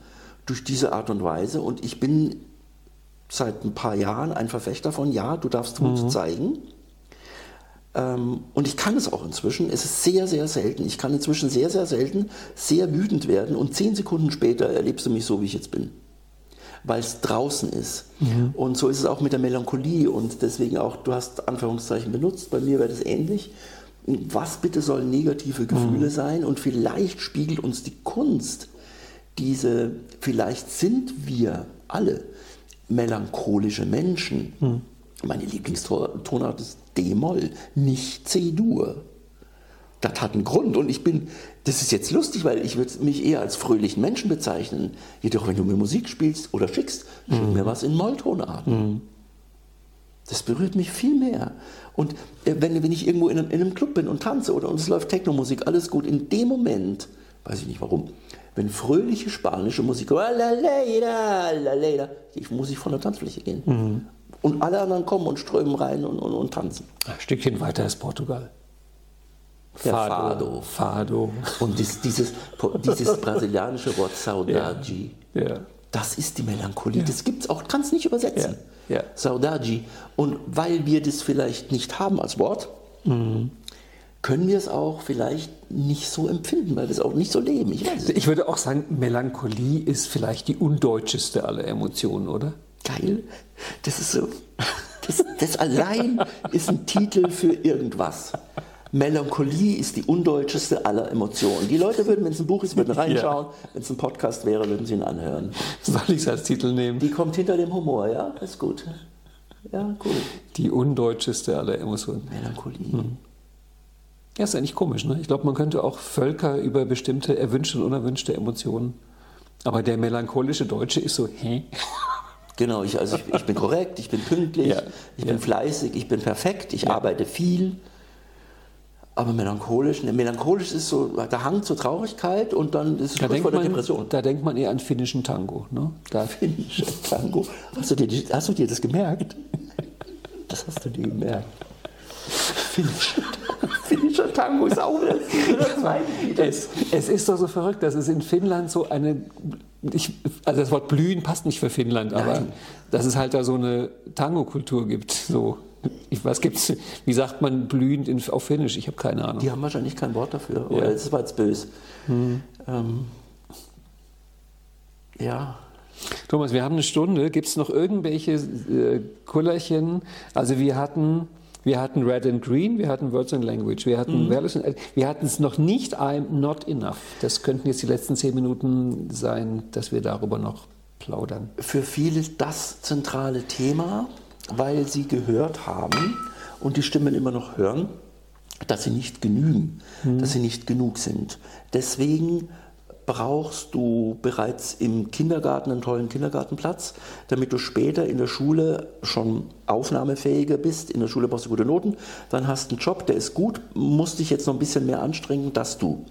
durch diese Art und Weise, und ich bin seit ein paar Jahren ein Verfechter von, ja, du darfst Wut zeigen. Ähm, und ich kann es auch inzwischen. Es ist sehr, sehr selten. Ich kann inzwischen sehr, sehr selten sehr wütend werden und zehn Sekunden später erlebst du mich so, wie ich jetzt bin. Weil es draußen ist. Und so ist es auch mit der Melancholie und deswegen auch, du hast Anführungszeichen benutzt, bei mir wäre das ähnlich. Was bitte sollen negative Gefühle sein? Und vielleicht spiegelt uns die Kunst diese, vielleicht sind wir alle melancholische Menschen. Meine Lieblingstonart ist D-Moll, nicht C-Dur. Das hat einen Grund und ich bin, das ist jetzt lustig, weil ich würde mich eher als fröhlichen Menschen bezeichnen. Jedoch, wenn du mir Musik spielst oder schickst, schick mir was in Molltonarten. Das berührt mich viel mehr. Und äh, wenn, wenn ich irgendwo in einem, in einem Club bin und tanze oder und es läuft Technomusik, alles gut, in dem Moment, weiß ich nicht warum, wenn fröhliche spanische Musik, ich muss ich von der Tanzfläche gehen. Und alle anderen kommen und strömen rein und, und, und tanzen. Ein Stückchen weiter ist Portugal. Der Fado. Fado. Und dies, dieses, dieses brasilianische Wort Saudade, Ja. Das ist die Melancholie. Das gibt es auch, kann es nicht übersetzen. Ja, ja. Saudade. Und weil wir das vielleicht nicht haben als Wort, können wir es auch vielleicht nicht so empfinden, weil wir es auch nicht so leben. Ich. Ich würde auch sagen, Melancholie ist vielleicht die undeutscheste aller Emotionen, oder? Geil. Das ist so. Das, das allein ist ein Titel für irgendwas. Melancholie ist die undeutscheste aller Emotionen. Die Leute würden, wenn es ein Buch ist, würden reinschauen. Ja. Wenn es ein Podcast wäre, würden sie ihn anhören. Soll ich es als Titel nehmen? Die kommt hinter dem Humor, ja, ist gut. Ja, cool. Die undeutscheste aller Emotionen. Melancholie. Hm. Ja, ist eigentlich komisch. Ne? Ich glaube, man könnte auch Völker über bestimmte erwünschte und unerwünschte Emotionen. Aber der melancholische Deutsche ist so, hä? Genau, ich, also ich, ich bin korrekt, ich bin pünktlich, ja, ich ja. bin fleißig, ich bin perfekt, ich ja. arbeite viel. Aber melancholisch, ne, melancholisch ist so der Hang zur Traurigkeit und dann ist es da vor der Depression. Da denkt man eher an finnischen Tango. Ne? Da. Finnischer Tango? Hast du, dir, hast du dir das gemerkt? Das hast du dir gemerkt. Finnischer Tango, finnischer Tango ist auch das zweite es, es ist doch so verrückt, dass es in Finnland so eine ich, also das Wort blühen passt nicht für Finnland, Nein. aber dass es halt da so eine Tango-Kultur gibt. So. Ich, was gibt's? Wie sagt man blühend in, auf Finnisch? Ich habe keine Ahnung. Die haben wahrscheinlich kein Wort dafür. Oder ja. das war jetzt böse. Hm. Ähm, ja. Thomas, wir haben eine Stunde. Gibt es noch irgendwelche äh, Kullerchen? Also wir hatten wir hatten Red and Green, wir hatten Words and Language, wir hatten mhm. wir hatten es noch nicht I'm not enough. Das könnten jetzt die letzten zehn Minuten sein, dass wir darüber noch plaudern. Für viele das zentrale Thema, weil sie gehört haben und die Stimmen immer noch hören, dass sie nicht genügen, mhm. dass sie nicht genug sind. Deswegen brauchst du bereits im Kindergarten einen tollen Kindergartenplatz, damit du später in der Schule schon aufnahmefähiger bist. In der Schule brauchst du gute Noten, dann hast du einen Job, der ist gut, musst dich jetzt noch ein bisschen mehr anstrengen, dass du.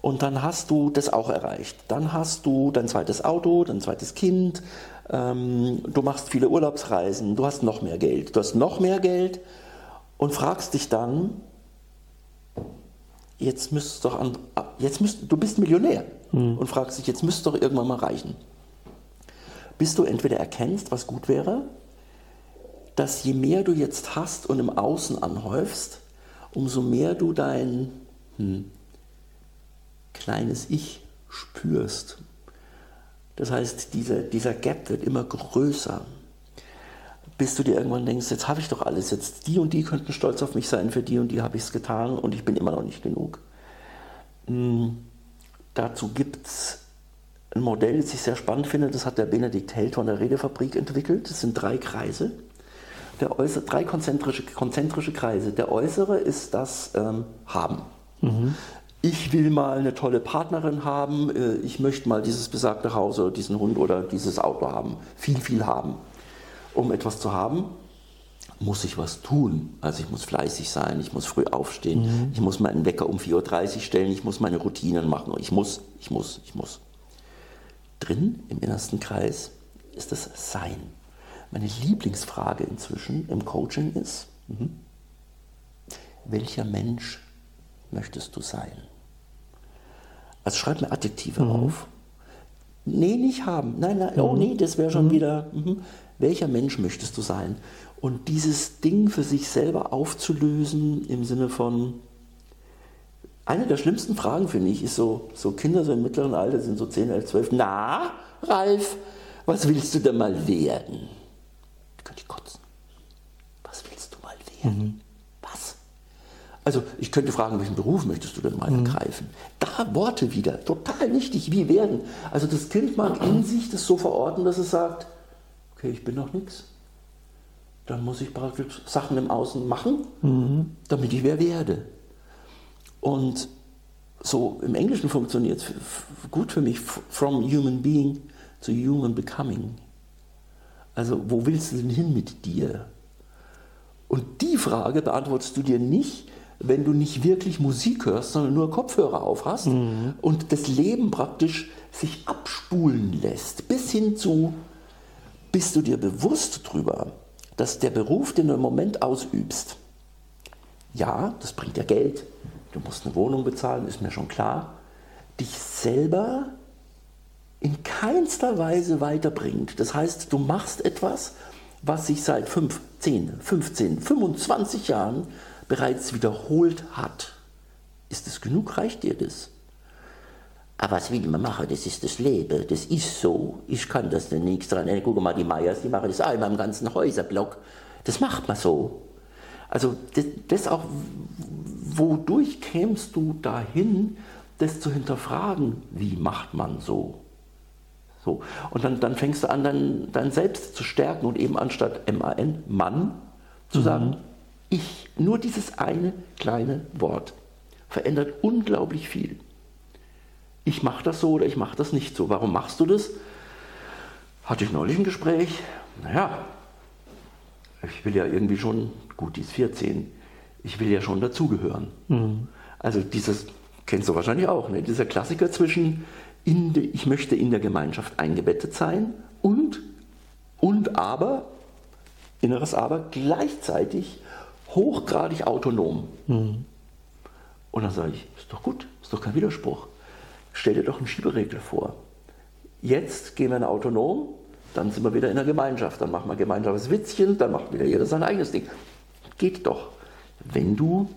Und dann hast du das auch erreicht. Dann hast du dein zweites Auto, dein zweites Kind, ähm, du machst viele Urlaubsreisen, du hast noch mehr Geld. Du hast noch mehr Geld und fragst dich dann, jetzt müsst doch an, jetzt müsst, du bist Millionär hm. und fragst dich, jetzt müsste doch irgendwann mal reichen. Bis du entweder erkennst, was gut wäre, dass je mehr du jetzt hast und im Außen anhäufst, umso mehr du dein hm, kleines Ich spürst. Das heißt, diese, dieser Gap wird immer größer, bis du dir irgendwann denkst, jetzt habe ich doch alles, jetzt die und die könnten stolz auf mich sein, für die und die habe ich es getan und ich bin immer noch nicht genug. Hm Dazu gibt es ein Modell, das ich sehr spannend finde, das hat der Benedikt Held von der Redefabrik entwickelt. Das sind drei Kreise, der äußere, drei konzentrische, konzentrische Kreise. Der äußere ist das ähm, Haben. Mhm. Ich will mal eine tolle Partnerin haben, äh, ich möchte mal dieses besagte Haus oder diesen Hund oder dieses Auto haben. Viel, viel haben. Um etwas zu haben, muss ich was tun. Also ich muss fleißig sein, ich muss früh aufstehen, mhm. ich muss meinen Wecker um 4.30 Uhr stellen, ich muss meine Routinen machen. Ich muss, ich muss, ich muss. Drin im innersten Kreis ist das Sein. Meine Lieblingsfrage inzwischen im Coaching ist, mhm, welcher Mensch möchtest du sein? Also schreib mir Adjektive mhm. auf. Nee, nicht haben. Nein, nein, oh mhm. nee, das wäre schon mhm. wieder. Mh. Welcher Mensch möchtest du sein? Und dieses Ding für sich selber aufzulösen im Sinne von, eine der schlimmsten Fragen finde ich, ist so, so Kinder so im mittleren Alter sind so 10, 11, 12, na, Ralf, was willst du denn mal werden? Ich könnte kotzen. Was willst du mal werden? Mhm. Was? Also ich könnte fragen, welchen Beruf möchtest du denn mal mhm. ergreifen? Da Worte wieder, total wichtig, wie werden. Also das Kind mag in sich das so verorten, dass es sagt, okay, ich bin noch nichts dann muss ich praktisch Sachen im Außen machen, mhm. damit ich wer werde. Und so im Englischen funktioniert es gut für mich, from human being to human becoming. Also wo willst du denn hin mit dir? Und die Frage beantwortest du dir nicht, wenn du nicht wirklich Musik hörst, sondern nur Kopfhörer auf hast mhm. und das Leben praktisch sich abspulen lässt, bis hin zu, bist du dir bewusst drüber, dass der Beruf, den du im Moment ausübst, ja, das bringt ja Geld, du musst eine Wohnung bezahlen, ist mir schon klar, dich selber in keinster Weise weiterbringt. Das heißt, du machst etwas, was sich seit 5, 10, 15, 25 Jahren bereits wiederholt hat. Ist es genug? Reicht dir das? Aber was will man machen? Das ist das Leben, das ist so. Ich kann das nichts dran. Guck mal, die Meyers, die machen das auch in meinem ganzen Häuserblock. Das macht man so. Also das, das auch, wodurch kämst du dahin, das zu hinterfragen, wie macht man so? So. Und dann, dann fängst du an, dein, dein Selbst zu stärken und eben anstatt M-A-N, Mann, zu mhm. sagen, ich, nur dieses eine kleine Wort verändert unglaublich viel. Ich mache das so oder ich mache das nicht so. Warum machst du das? Hatte ich neulich ein Gespräch. Naja, ich will ja irgendwie schon, gut, die ist 14, ich will ja schon dazugehören. Mhm. Also dieses, kennst du wahrscheinlich auch, ne? dieser Klassiker zwischen, in de, ich möchte in der Gemeinschaft eingebettet sein und, und aber, inneres aber, gleichzeitig hochgradig autonom. Mhm. Und dann sage ich, ist doch gut, ist doch kein Widerspruch. Stell dir doch einen Schieberegler vor. Jetzt gehen wir in autonom, dann sind wir wieder in der Gemeinschaft, dann machen wir gemeinsames Witzchen, dann macht wieder jeder sein eigenes Ding. Geht doch, wenn du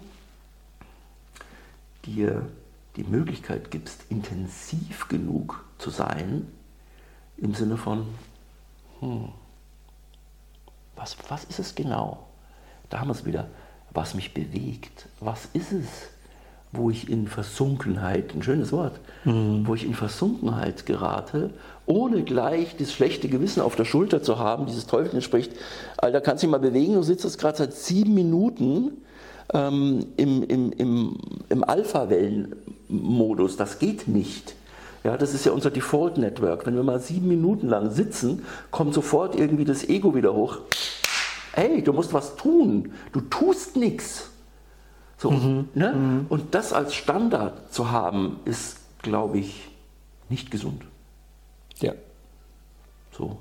dir die Möglichkeit gibst, intensiv genug zu sein, im Sinne von, hm, was, was ist es genau? Da haben wir es wieder, was mich bewegt. Was ist es, wo ich in Versunkenheit, ein schönes Wort, mhm. wo ich in Versunkenheit gerate, ohne gleich das schlechte Gewissen auf der Schulter zu haben, dieses Teufel spricht, Alter, kannst dich mal bewegen, du sitzt jetzt gerade seit sieben Minuten ähm, im, im, im, im Alpha-Wellen-Modus, das geht nicht. Ja, das ist ja unser Default-Network. Wenn wir mal sieben Minuten lang sitzen, kommt sofort irgendwie das Ego wieder hoch. Hey, du musst was tun. Du tust nichts. So, mhm. Ne? Mhm. Und das als Standard zu haben, ist, glaube ich, nicht gesund. Ja. So.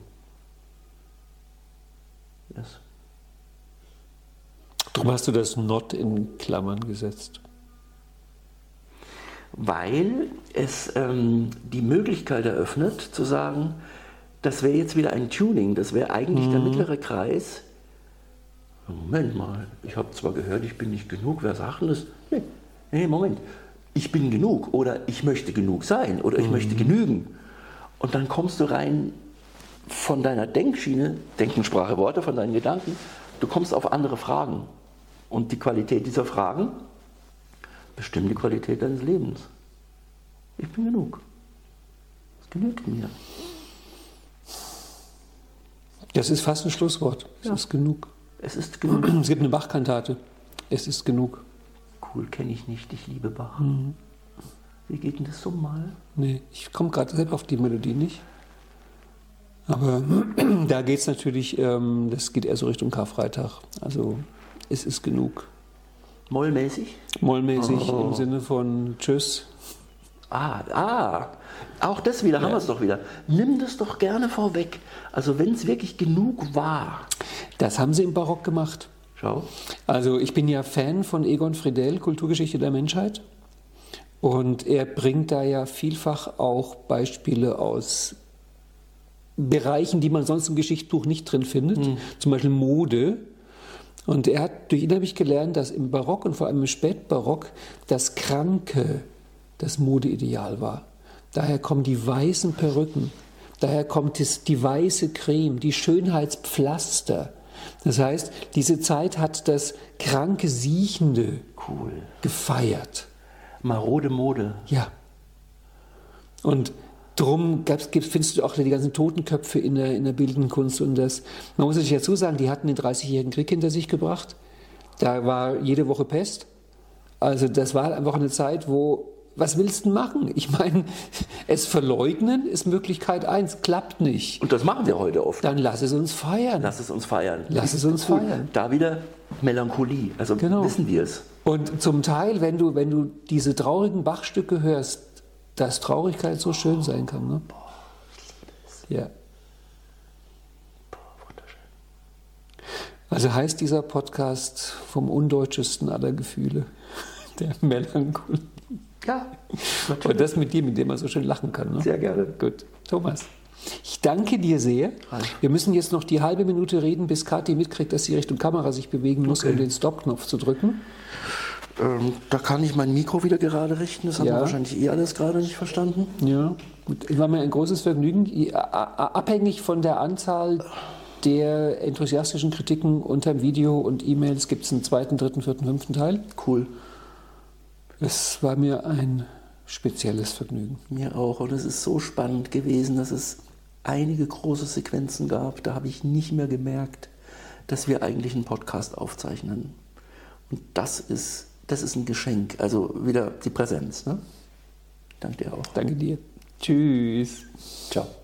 Yes. Darum hast du das Not in Klammern gesetzt. Weil es ähm, die Möglichkeit eröffnet, zu sagen, das wäre jetzt wieder ein Tuning, das wäre eigentlich mhm. der mittlere Kreis, Moment mal, ich habe zwar gehört, ich bin nicht genug, wer sagt denn das? Nee, nee, Moment, ich bin genug oder ich möchte genug sein oder ich mhm. möchte genügen. Und dann kommst du rein von deiner Denkschiene, Denken, Sprache, Worte, von deinen Gedanken, du kommst auf andere Fragen. Und die Qualität dieser Fragen bestimmt die Qualität deines Lebens. Ich bin genug. Es genügt mir. Das ist fast ein Schlusswort. Es ja. ist genug. Es ist genug. Es gibt eine Bach-Kantate. Es ist genug. Cool, kenne ich nicht. Ich liebe Bach. Mhm. Wie geht denn das so mal? Nee, ich komme gerade selber auf die Melodie nicht. Aber da geht es natürlich, ähm, das geht eher so Richtung Karfreitag. Also es ist genug. Mollmäßig? Mollmäßig oh. im Sinne von Tschüss. Ah, ah, auch das wieder, ja. haben wir es doch wieder. Nimm das doch gerne vorweg. Also wenn es wirklich genug war. Das haben sie im Barock gemacht. Schau. Also ich bin ja Fan von Egon Friedel, Kulturgeschichte der Menschheit. Und er bringt da ja vielfach auch Beispiele aus Bereichen, die man sonst im Geschichtsbuch nicht drin findet. Mhm. Zum Beispiel Mode. Und er hat durch ihn habe ich gelernt, dass im Barock und vor allem im Spätbarock das Kranke das Modeideal war. Daher kommen die weißen Perücken, daher kommt die weiße Creme, die Schönheitspflaster, das heißt, diese Zeit hat das kranke Siechende cool. gefeiert. Marode Mode. Ja. Und drum findest du auch die ganzen Totenköpfe in der, in der bildenden Kunst. Und das, man muss sich dazu sagen, die hatten den 30-jährigen Krieg hinter sich gebracht. Da war jede Woche Pest. Also das war einfach eine Zeit, wo was willst du machen? Ich meine, es verleugnen ist Möglichkeit eins, klappt nicht. Und das machen wir heute oft. Dann lass es uns feiern. Lass es uns feiern. Lass es uns feiern. Da wieder Melancholie, also genau. wissen wir es. Und zum Teil, wenn du, wenn du diese traurigen Bachstücke hörst, dass Traurigkeit so schön sein kann. Ne? Boah, ich liebe es. Ja. Boah, wunderschön. Also heißt dieser Podcast vom undeutschesten aller Gefühle, der Melancholie. Ja. Natürlich. Und das mit dir, mit dem man so schön lachen kann. Ne? Sehr gerne. Gut. Thomas. Ich danke dir sehr. Wir müssen jetzt noch die halbe Minute reden, bis Kathi mitkriegt, dass sie Richtung Kamera sich bewegen muss, okay. um den Stop-Knopf zu drücken. Ähm, da kann ich mein Mikro wieder gerade richten. Das haben ja. wir wahrscheinlich eh alles gerade nicht verstanden. Ja, gut. Es war mir ein großes Vergnügen. Abhängig von der Anzahl der enthusiastischen Kritiken unter dem Video und E-Mails gibt es einen zweiten, dritten, vierten, fünften Teil. Cool. Es war mir ein spezielles Vergnügen. Mir auch. Und es ist so spannend gewesen, dass es einige große Sequenzen gab. Da habe ich nicht mehr gemerkt, dass wir eigentlich einen Podcast aufzeichnen. Und das ist, das ist ein Geschenk. Also wieder die Präsenz. Ne? Danke dir auch. Danke dir. Tschüss. Ciao.